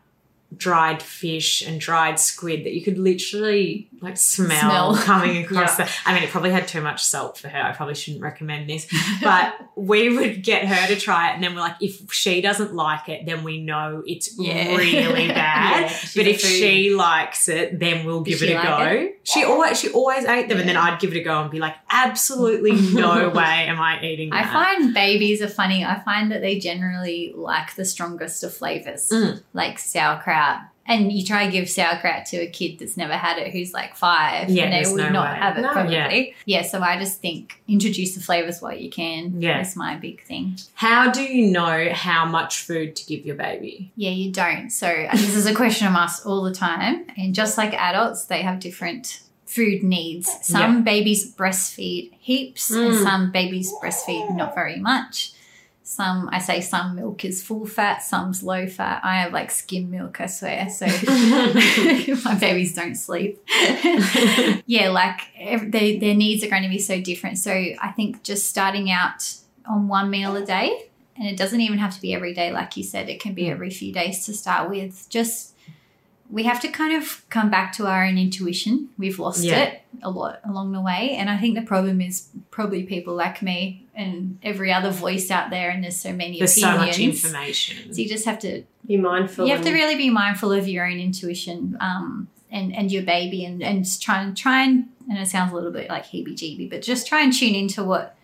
dried fish and dried squid that you could literally like smell, Smell. [laughs] coming across Yeah. the I mean it probably had too much salt for her. I probably shouldn't recommend this. But [laughs] we would get her to try it and then we're like if she doesn't like it then we know it's Yeah. really [laughs] bad. Yeah, but if food- she likes it then we'll give she it a like go. it? She always she always ate them and then I'd give it a go and be like absolutely no way am I eating I find babies are funny. I find that they generally like the strongest of flavors, Mm. like sauerkraut. And you try to give sauerkraut to a kid that's never had it, who's like five, Yeah, and they would no not way. have it No. probably. Yeah. so I just think introduce the flavors while you can. Yeah. That's my big thing. How do you know how much food to give your baby? Yeah, you don't. So [laughs] this is a question I'm asked all the time, and just like adults, they have different food needs. Some babies breastfeed heaps, and Mm. some babies breastfeed not very much. Some, I say, some milk is full fat, some's low fat. I have like skim milk, I swear. So [laughs] [laughs] my babies don't sleep. [laughs] yeah, like they, their needs are going to be so different. So I think just starting out on one meal a day, and it doesn't even have to be every day, like you said, it can be mm. every few days to start with. Just we have to kind of come back to our own intuition. We've lost Yeah. it a lot along the way. And I think the problem is probably people like me and every other voice out there, and there's so many There's so opinions. much information. So you just have to be mindful. you have to really be mindful of your own intuition um, and and your baby and and just try and try and and it sounds a little bit like heebie-jeebie but just try and tune into what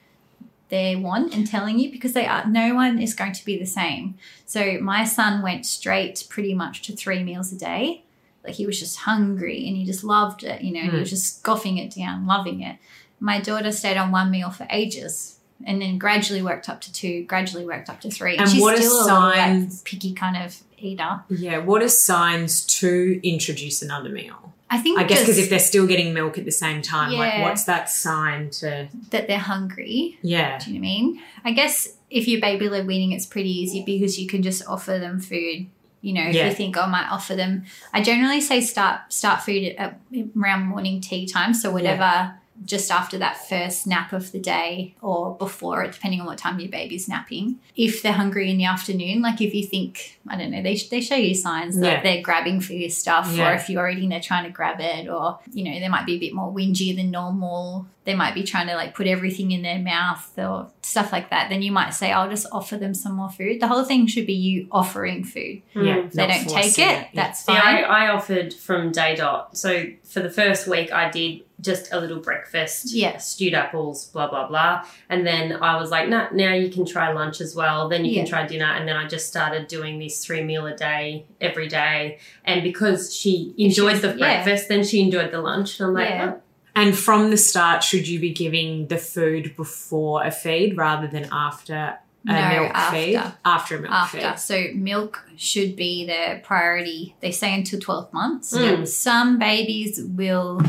they want and telling you because they are no one is going to be the same so my son went straight pretty much to three meals a day like he was just hungry and he just loved it you know and he Mm. was just scoffing it down loving it my daughter stayed on one meal for ages and then gradually worked up to two gradually worked up to three And she's what are still a like, signs- picky kind of eater Yeah, what are signs to introduce another meal? I think I guess because if they're still getting milk at the same time, like what's that sign to? that they're hungry. Yeah, Do you know what I mean? I guess if you're baby led weaning, it's pretty easy because you can just offer them food. You know, if Yeah. you think "Oh, I might offer them, I generally say start start food at, at around morning tea time. So whatever, just after that first nap of the day or before it, depending on what time your baby's napping. If they're hungry in the afternoon, like if you think I don't know, they they show you signs that Yeah. they're grabbing for your stuff, Yeah. or if you're eating, they're trying to grab it, or you know, they might be a bit more whingy than normal. They might be trying to like put everything in their mouth or stuff like that. Then you might say, I'll just offer them some more food. The whole thing should be you offering food. yeah. If they don't take forcing it, that's See, I, fine. I offered from day dot. So for the first week, I did just a little breakfast, Yeah. stewed apples, blah blah blah, and then I was like, nah, now you can try lunch as well. Then you Yeah. can try dinner, and then I just started doing this three meal a day every day. And because she enjoyed the yeah. breakfast, then she enjoyed the lunch. And I'm like, Yeah. oh, And from the start, should you be giving the food before a feed rather than after a No, milk after. feed? After a milk after. feed. So milk should be the priority. They say until 12 months. Mm. Some babies will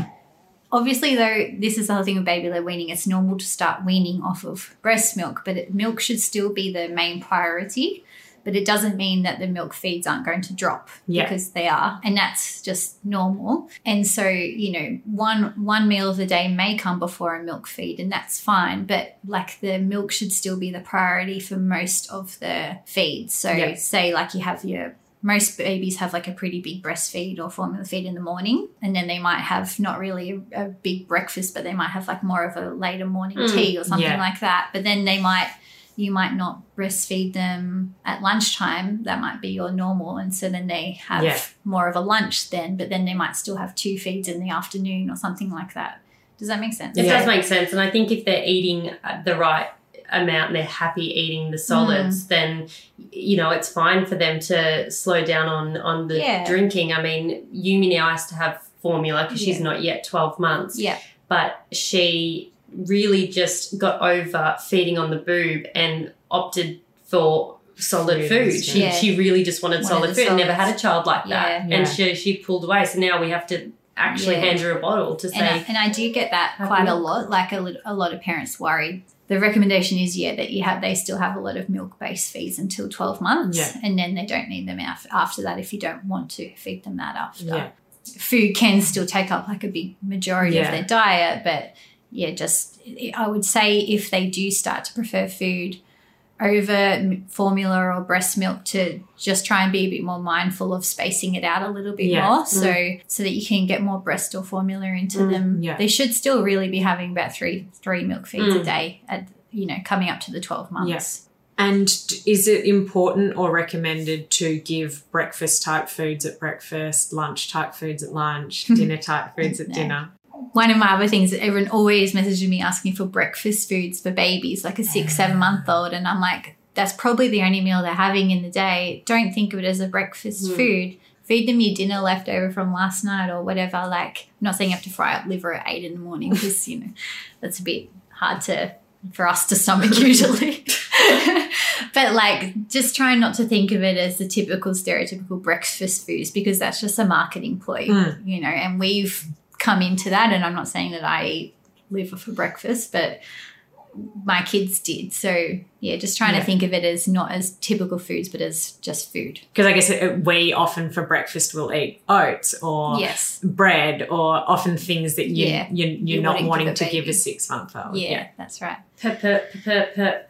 obviously though this is the whole thing with baby led weaning it's normal to start weaning off of breast milk but it, milk should still be the main priority but it doesn't mean that the milk feeds aren't going to drop Yeah. because they are and that's just normal and so you know one one meal of the day may come before a milk feed and that's fine but like the milk should still be the priority for most of the feeds so Yeah. say like you have your most babies have like a pretty big breastfeed or formula feed in the morning and then they might have not really a, a big breakfast but they might have like more of a later morning Mm, tea or something yeah. like that but then they might you might not breastfeed them at lunchtime that might be your normal and so then they have Yeah. more of a lunch then but then they might still have two feeds in the afternoon or something like that does that make sense It Yeah. does make sense. And I think if they're eating uh, the right amount and they're happy eating the Mm. solids, then, you know, it's fine for them to slow down on, on the Yeah. drinking. I mean, Yumi now has to have formula because she's not yet 12 months. yeah but she really just got over feeding on the boob and opted for solid Food food. She Yeah. she really just wanted, Wanted solid food and never had a child like that. Yeah. And Yeah. she she pulled away. So now we have to actually Yeah. hand her a bottle to say And I, and I do get that quite a lot. Like a, a lot of parents worry. The recommendation is yeah that you have they still have a lot of milk based feeds until twelve months, Yeah. and then they don't need them af- after that if you don't want to feed them that after. Yeah. Food can still take up like a big majority Yeah. of their diet, but yeah, just I would say if they do start to prefer food over formula or breast milk to just try and be a bit more mindful of spacing it out a little bit Yeah. more so so that you can get more breast or formula into Mm, them yeah. they should still really be having about three three milk feeds a Mm. day at you know coming up to the 12 months And is it important or recommended to give breakfast type foods at breakfast, lunch type foods at lunch, [laughs] dinner type foods at No. dinner? One of my other things that everyone always messages me asking for breakfast foods for babies like a six seven month old. And i'm like that's probably the only meal they're having in the day. Don't think of it as a breakfast Mm. food. Feed them your dinner left over from last night or whatever. Like I'm not saying you have to fry up liver at eight in the morning because you know [laughs] that's a bit hard to for us to stomach usually. [laughs] But like just try not to think of it as the typical stereotypical breakfast foods because that's just a marketing ploy Mm. you know and we've come into that and i'm not saying that i eat liver for breakfast but my kids did so yeah just trying Yeah. to think of it as not as typical foods but as just food Because I guess it, we often for breakfast will eat oats or yes bread or often things that you, Yeah. you, you're You not wouldn't wanting give a to give a six month old. yeah, that's right per, per, per, per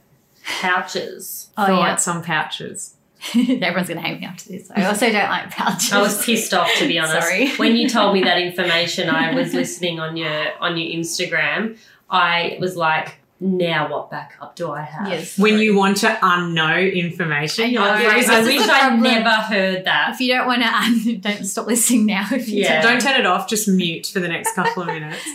pouches. oh Thoughts on pouches. Yeah [laughs] everyone's gonna hate me after this i also don't like pouches I was pissed off to be [laughs] honest. Sorry. when you told me that [laughs] information, I was listening on your on your Instagram. I was like, now what backup do I have? Yes. When you want to unknow information, I you're know, like, I, wish- I wish I never heard that. if you don't want to don't stop listening now if you Yeah. don't turn it off, just mute for the next couple of minutes.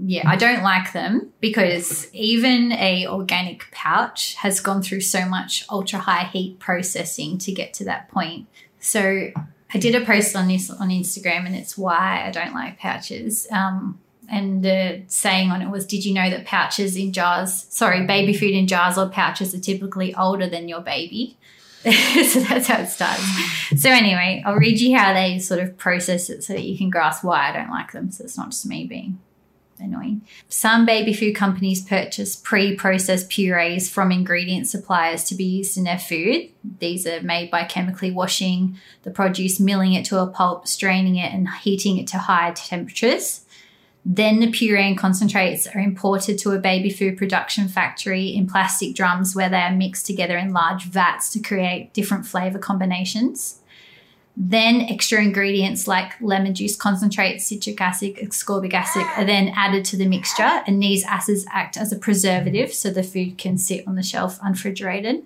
Yeah, I don't like them because even a organic pouch has gone through so much ultra high heat processing to get to that point. So I did a post on this on Instagram, and it's why I don't like pouches. Um, and the saying on it was, "Did you know that pouches in jars, sorry, baby food in jars or pouches are typically older than your baby?" [laughs] so that's how it starts. So anyway, I'll read you how they sort of process it so that you can grasp why I don't like them. So it's not just me being annoying. Some baby food companies purchase pre processed purees from ingredient suppliers to be used in their food. These are made by chemically washing the produce, milling it to a pulp, straining it, and heating it to high temperatures. Then the puree and concentrates are imported to a baby food production factory in plastic drums where they are mixed together in large vats to create different flavor combinations. Then extra ingredients like lemon juice concentrate, citric acid, ascorbic acid are then added to the mixture, and these acids act as a preservative so the food can sit on the shelf unrefrigerated.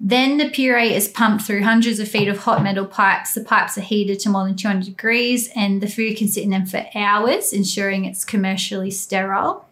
Then the puree is pumped through hundreds of feet of hot metal pipes. The pipes are heated to more than 200 degrees, and the food can sit in them for hours, ensuring it's commercially sterile.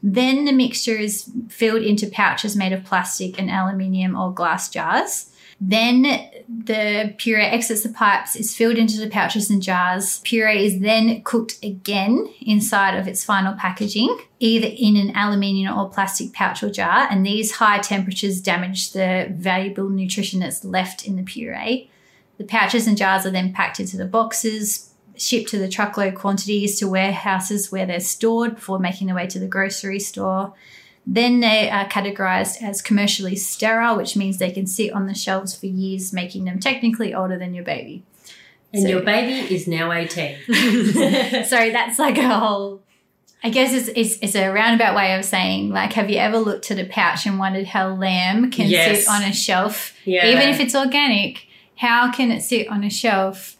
Then the mixture is filled into pouches made of plastic and aluminium or glass jars. Then the puree exits the pipes, is filled into the pouches and jars. Puree is then cooked again inside of its final packaging, either in an aluminium or plastic pouch or jar. And these high temperatures damage the valuable nutrition that's left in the puree. The pouches and jars are then packed into the boxes, shipped to the truckload quantities to warehouses where they're stored before making their way to the grocery store. Then they are uh, categorized as commercially sterile, which means they can sit on the shelves for years, making them technically older than your baby. And So- your baby is now 18. [laughs] [laughs] So that's like a whole. I guess it's, it's it's a roundabout way of saying like, have you ever looked at a pouch and wondered how lamb can Yes. sit on a shelf, Yeah. even if it's organic? How can it sit on a shelf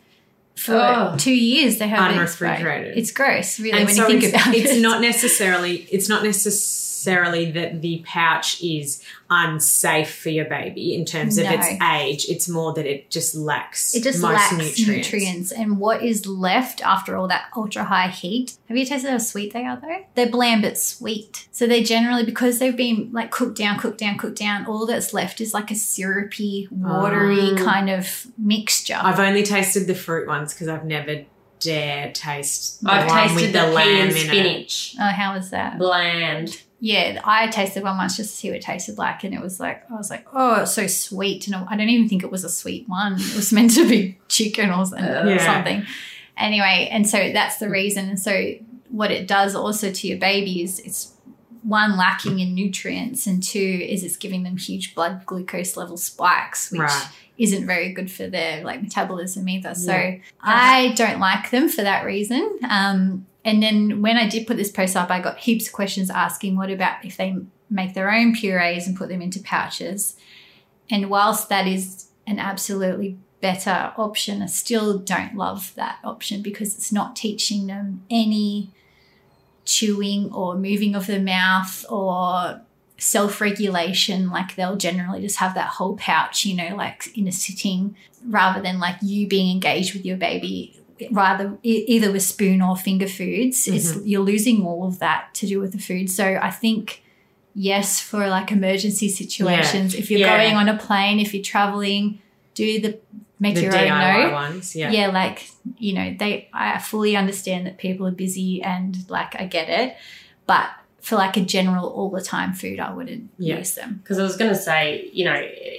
for Oh. two years? They have Unrefrigerated. It's gross, really, and when so you think about it's it. It's not necessarily it's not necessarily that the pouch is unsafe for your baby in terms of No. its age. It's more that it just lacks It just most lacks nutrients. nutrients. And what is left after all that ultra high heat? Have you tasted how sweet they are though? They're bland but sweet. So they generally, because they've been like cooked down, cooked down, cooked down, all that's left is like a syrupy, watery Oh. kind of mixture. I've only tasted the fruit ones because I've never dare taste the I've one tasted with the, the, lamb and in it. spinach. Oh, how was that? Bland. Yeah, I tasted one once just to see what it tasted like, and it was like I was like, oh, it's so sweet, and I don't even think it was a sweet one. It was meant to be [laughs] chicken or something. Yeah. something. Anyway, and so that's the reason. And so what it does also to your baby is it's one lacking in nutrients, and two is it's giving them huge blood glucose level spikes, which Right. isn't very good for their like metabolism either. So Yeah. I don't like them for that reason. Um, and then when I did put this post up, I got heaps of questions asking, what about if they make their own purees and put them into pouches? And whilst that is an absolutely better option, I still don't love that option because it's not teaching them any chewing or moving of the mouth or self regulation. Like they'll generally just have that whole pouch, you know, like in a sitting rather than like you being engaged with your baby rather either with spoon or finger foods it's mm-hmm. you're losing all of that to do with the food so i think yes for like emergency situations if you're Yeah. going on a plane if you're traveling do the make The your DIY own note ones, yeah. yeah. like you know they i fully understand that people are busy and like i get it but for like a general all the time food i wouldn't Yeah. use them Because I was going to say, you know,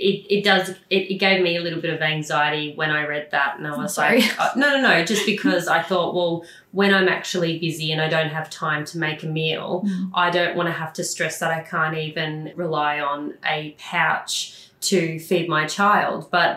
it, it does, it, it gave me a little bit of anxiety when I read that. And I I'm was sorry. like, uh, no, no, no, [laughs] just because I thought, well, when I'm actually busy and I don't have time to make a meal, Mm. I don't want to have to stress that I can't even rely on a pouch to feed my child. But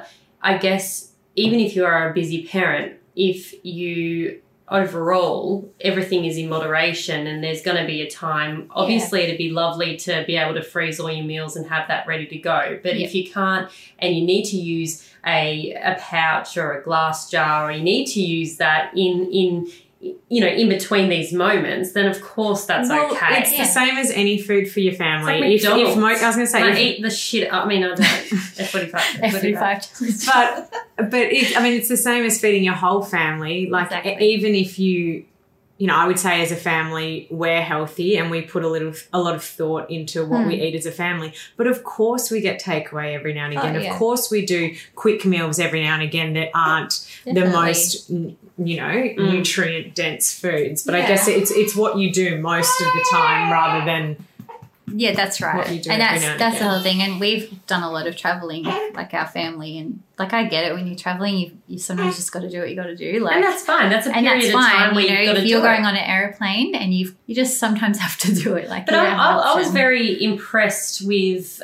I guess even if you are a busy parent, if you overall everything is in moderation and there's going to be a time obviously it'd be lovely to be able to freeze all your meals and have that ready to go but if you can't and you need to use a, a pouch or a glass jar or you need to use that in in you know in between these moments then of course that's Well, okay It's Yeah. the same as any food for your family. like if, if mo- I was going to say, I if- eat the shit. I mean, I don't. F45. [laughs] f45 but but it, I mean, it's the same as feeding your whole family. Like Exactly. even if you, you know, I would say as a family we're healthy and we put a little a lot of thought into what Hmm. we eat as a family. But of course, we get takeaway every now and Oh, again. yeah. Of course, we do quick meals every now and again that aren't the most n- you know mm. nutrient dense foods. But I guess it's it's what you do most of the time rather than Yeah, that's right. what you do and that's and that's the again. whole thing. And we've done a lot of traveling, like our family, and like I get it when you're traveling, you, you sometimes just got to do what you got to do. Like, And that's fine. That's a and period that's of time fine. where You you've know, got to if you're going it. on an airplane and you you just sometimes [laughs] have to do it. Like, But I, I, I was very impressed with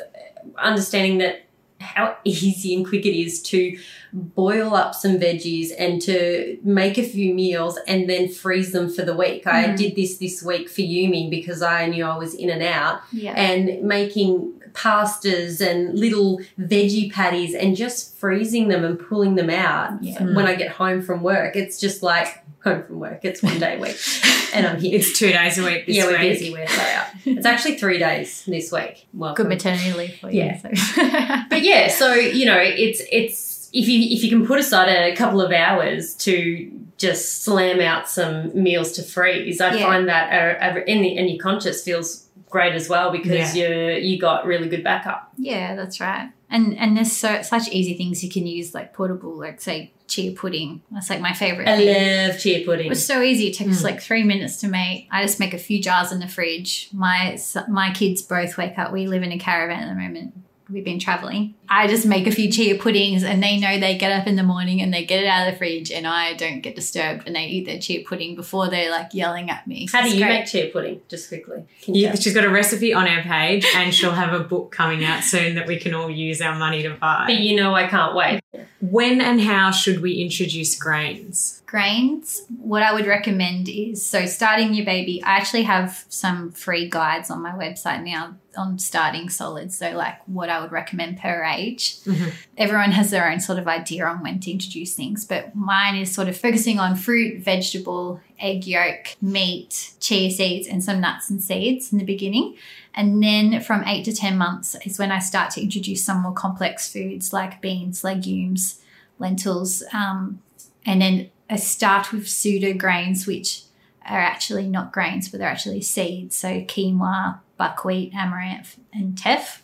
understanding that how easy and quick it is to boil up some veggies and to make a few meals and then freeze them for the week. I Mhm. did this this week for Yumi because I knew I was in and out yeah. and making pastas and little veggie patties and just freezing them and pulling them out Yeah. when I get home from work. It's just like home from work. It's one day a week [laughs] and I'm here. it's two days a week. This yeah, we're week. busy. We're flat out. It's actually three days this week. Well, Good maternity leave for you. Yeah. So. [laughs] but yeah, so you know, it's it's if you if you can put aside a couple of hours to just slam out some meals to freeze, I Yeah. find that uh, uh, and, the, and your conscious feels great as well because you you got really good backup. Yeah, that's right. And and there's so such easy things you can use like portable, like say chia pudding. That's like my favorite. I thing. love chia pudding. It was so easy. It takes Mm. like three minutes to make. I just make a few jars in the fridge. My my kids both wake up. We live in a caravan at the moment. We've been traveling. I just make a few chia puddings, and they know they get up in the morning and they get it out of the fridge, and I don't get disturbed, and they eat their chia pudding before they're like yelling at me. How do you great. make chia pudding? Just quickly. Yeah, she's got a recipe on our page, and she'll have a book coming out soon that we can all use our money to buy. But you know, I can't wait. When and how should we introduce grains? grains, what I would recommend is so starting your baby. I actually have some free guides on my website now on starting solids. So, like what I would recommend per age. Mhm. Everyone has their own sort of idea on when to introduce things, but mine is sort of focusing on fruit, vegetable, egg yolk, meat, chia seeds, and some nuts and seeds in the beginning. And then from eight to 10 months is when I start to introduce some more complex foods like beans, legumes, lentils, um, and then I start with pseudo grains, which are actually not grains, but they're actually seeds. So quinoa, buckwheat, amaranth, and teff.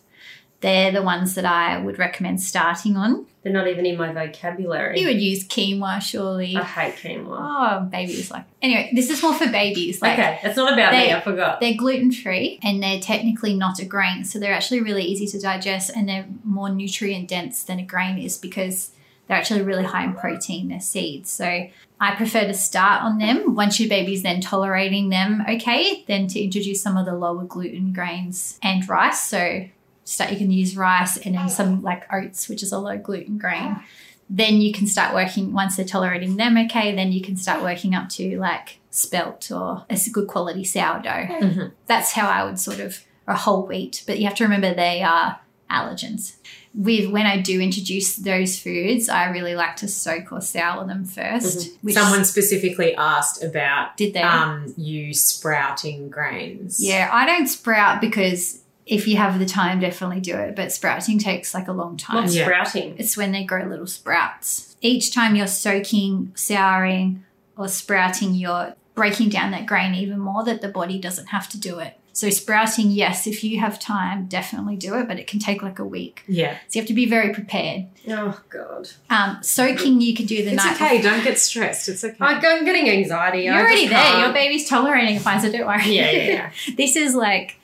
They're the ones that I would recommend starting on. They're not even in my vocabulary. You would use quinoa, surely. I hate quinoa. Oh, babies like. Anyway, this is more for babies. Like, okay, that's not about me. I forgot. They're gluten free and they're technically not a grain, so they're actually really easy to digest and they're more nutrient dense than a grain is because they're actually really high in protein. They're seeds, so I prefer to start on them. Once your baby's then tolerating them, okay, then to introduce some of the lower gluten grains and rice. So start you can use rice and then some like oats, which is a low gluten grain. Then you can start working once they're tolerating them, okay. Then you can start working up to like spelt or a good quality sourdough. Mhm. That's how I would sort of or whole wheat. But you have to remember they are allergens. With when I do introduce those foods, I really like to soak or sour them 1st Which Someone specifically asked about did they? um, you sprouting grains. yeah, I don't sprout because if you have the time, definitely do it. But sprouting takes like a long time. What's Yeah. sprouting? It's when they grow little sprouts. Each time you're soaking, souring, or sprouting, you're breaking down that grain even more that the body doesn't have to do it. So sprouting, yes, if you have time, definitely do it, but it can take like a week. Yeah. So you have to be very prepared. Oh God, Um, soaking, you can do the It's night. It's okay. before. Don't get stressed. It's okay. I'm getting anxiety. You're I already there. can't. Your baby's tolerating it fine, so don't worry. Yeah, yeah, yeah. [laughs] this is like,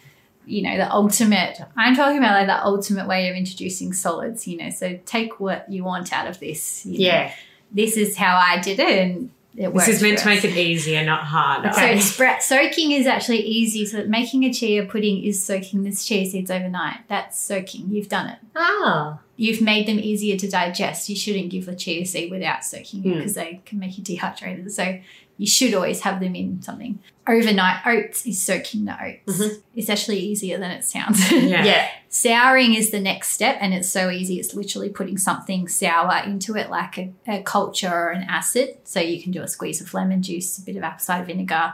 you know, the ultimate. I'm talking about like the ultimate way of introducing solids. You know, so take what you want out of this. you know. yeah. this is how I did it, and it this is meant to make it easier, not harder. So spra- soaking is actually easy. So making a chia pudding is soaking the chia seeds overnight. That's soaking. You've done it. Ah. You've made them easier to digest. You shouldn't give the chia seed without soaking it Hmm. because they can make you dehydrated. So you should always have them in something. Overnight oats is soaking the oats. Mhm. It's actually easier than it sounds. [laughs] Yeah. Yeah. Souring is the next step, and it's so easy. It's literally putting something sour into it, like a, a culture or an acid. So you can do a squeeze of lemon juice, a bit of apple cider vinegar,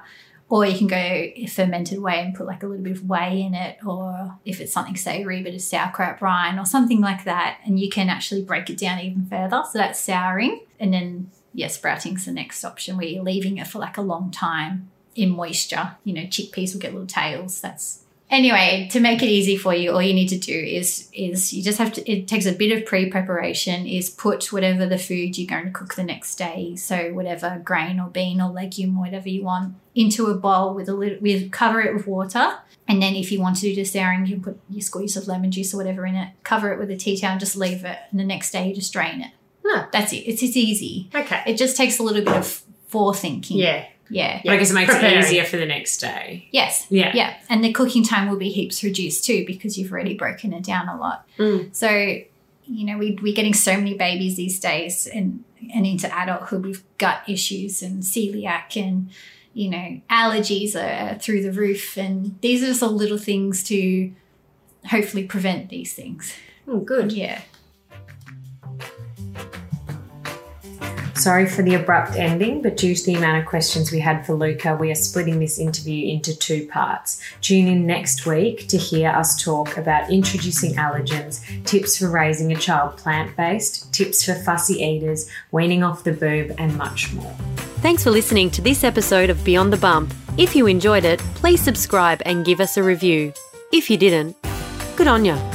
or you can go a fermented whey and put like a little bit of whey in it, or if it's something savory, a bit of sauerkraut brine or something like that. And you can actually break it down even further. So that's souring. And then, yeah, sprouting's the next option where you're leaving it for like a long time in moisture. You know, chickpeas will get little tails. That's anyway to make it easy for you all you need to do is is you just have to it takes a bit of pre-preparation is put whatever the food you're going to cook the next day. So whatever grain or bean or legume whatever you want into a bowl with a little with cover it with water. And then if you want to do the souring you can put your squeeze of lemon juice or whatever in it. Cover it with a tea towel and just leave it. And the next day you just drain it Huh. that's it it's, it's easy Okay. it just takes a little bit of forethinking Yeah. yeah But I guess it makes Preparing. it easier for the next day. yes Yeah. yeah, and the cooking time will be heaps reduced too because you've already broken it down a lot. Mm. So, you know, we, we're getting so many babies these days and, and into adulthood with gut issues and celiac and, you know, allergies are through the roof. And these are just little things to hopefully prevent these things. Oh, good. Yeah. Sorry for the abrupt ending, but due to the amount of questions we had for Luca, we are splitting this interview into two parts. Tune in next week to hear us talk about introducing allergens, tips for raising a child plant based, tips for fussy eaters, weaning off the boob, and much more. Thanks for listening to this episode of Beyond the Bump. If you enjoyed it, please subscribe and give us a review. If you didn't, good on ya.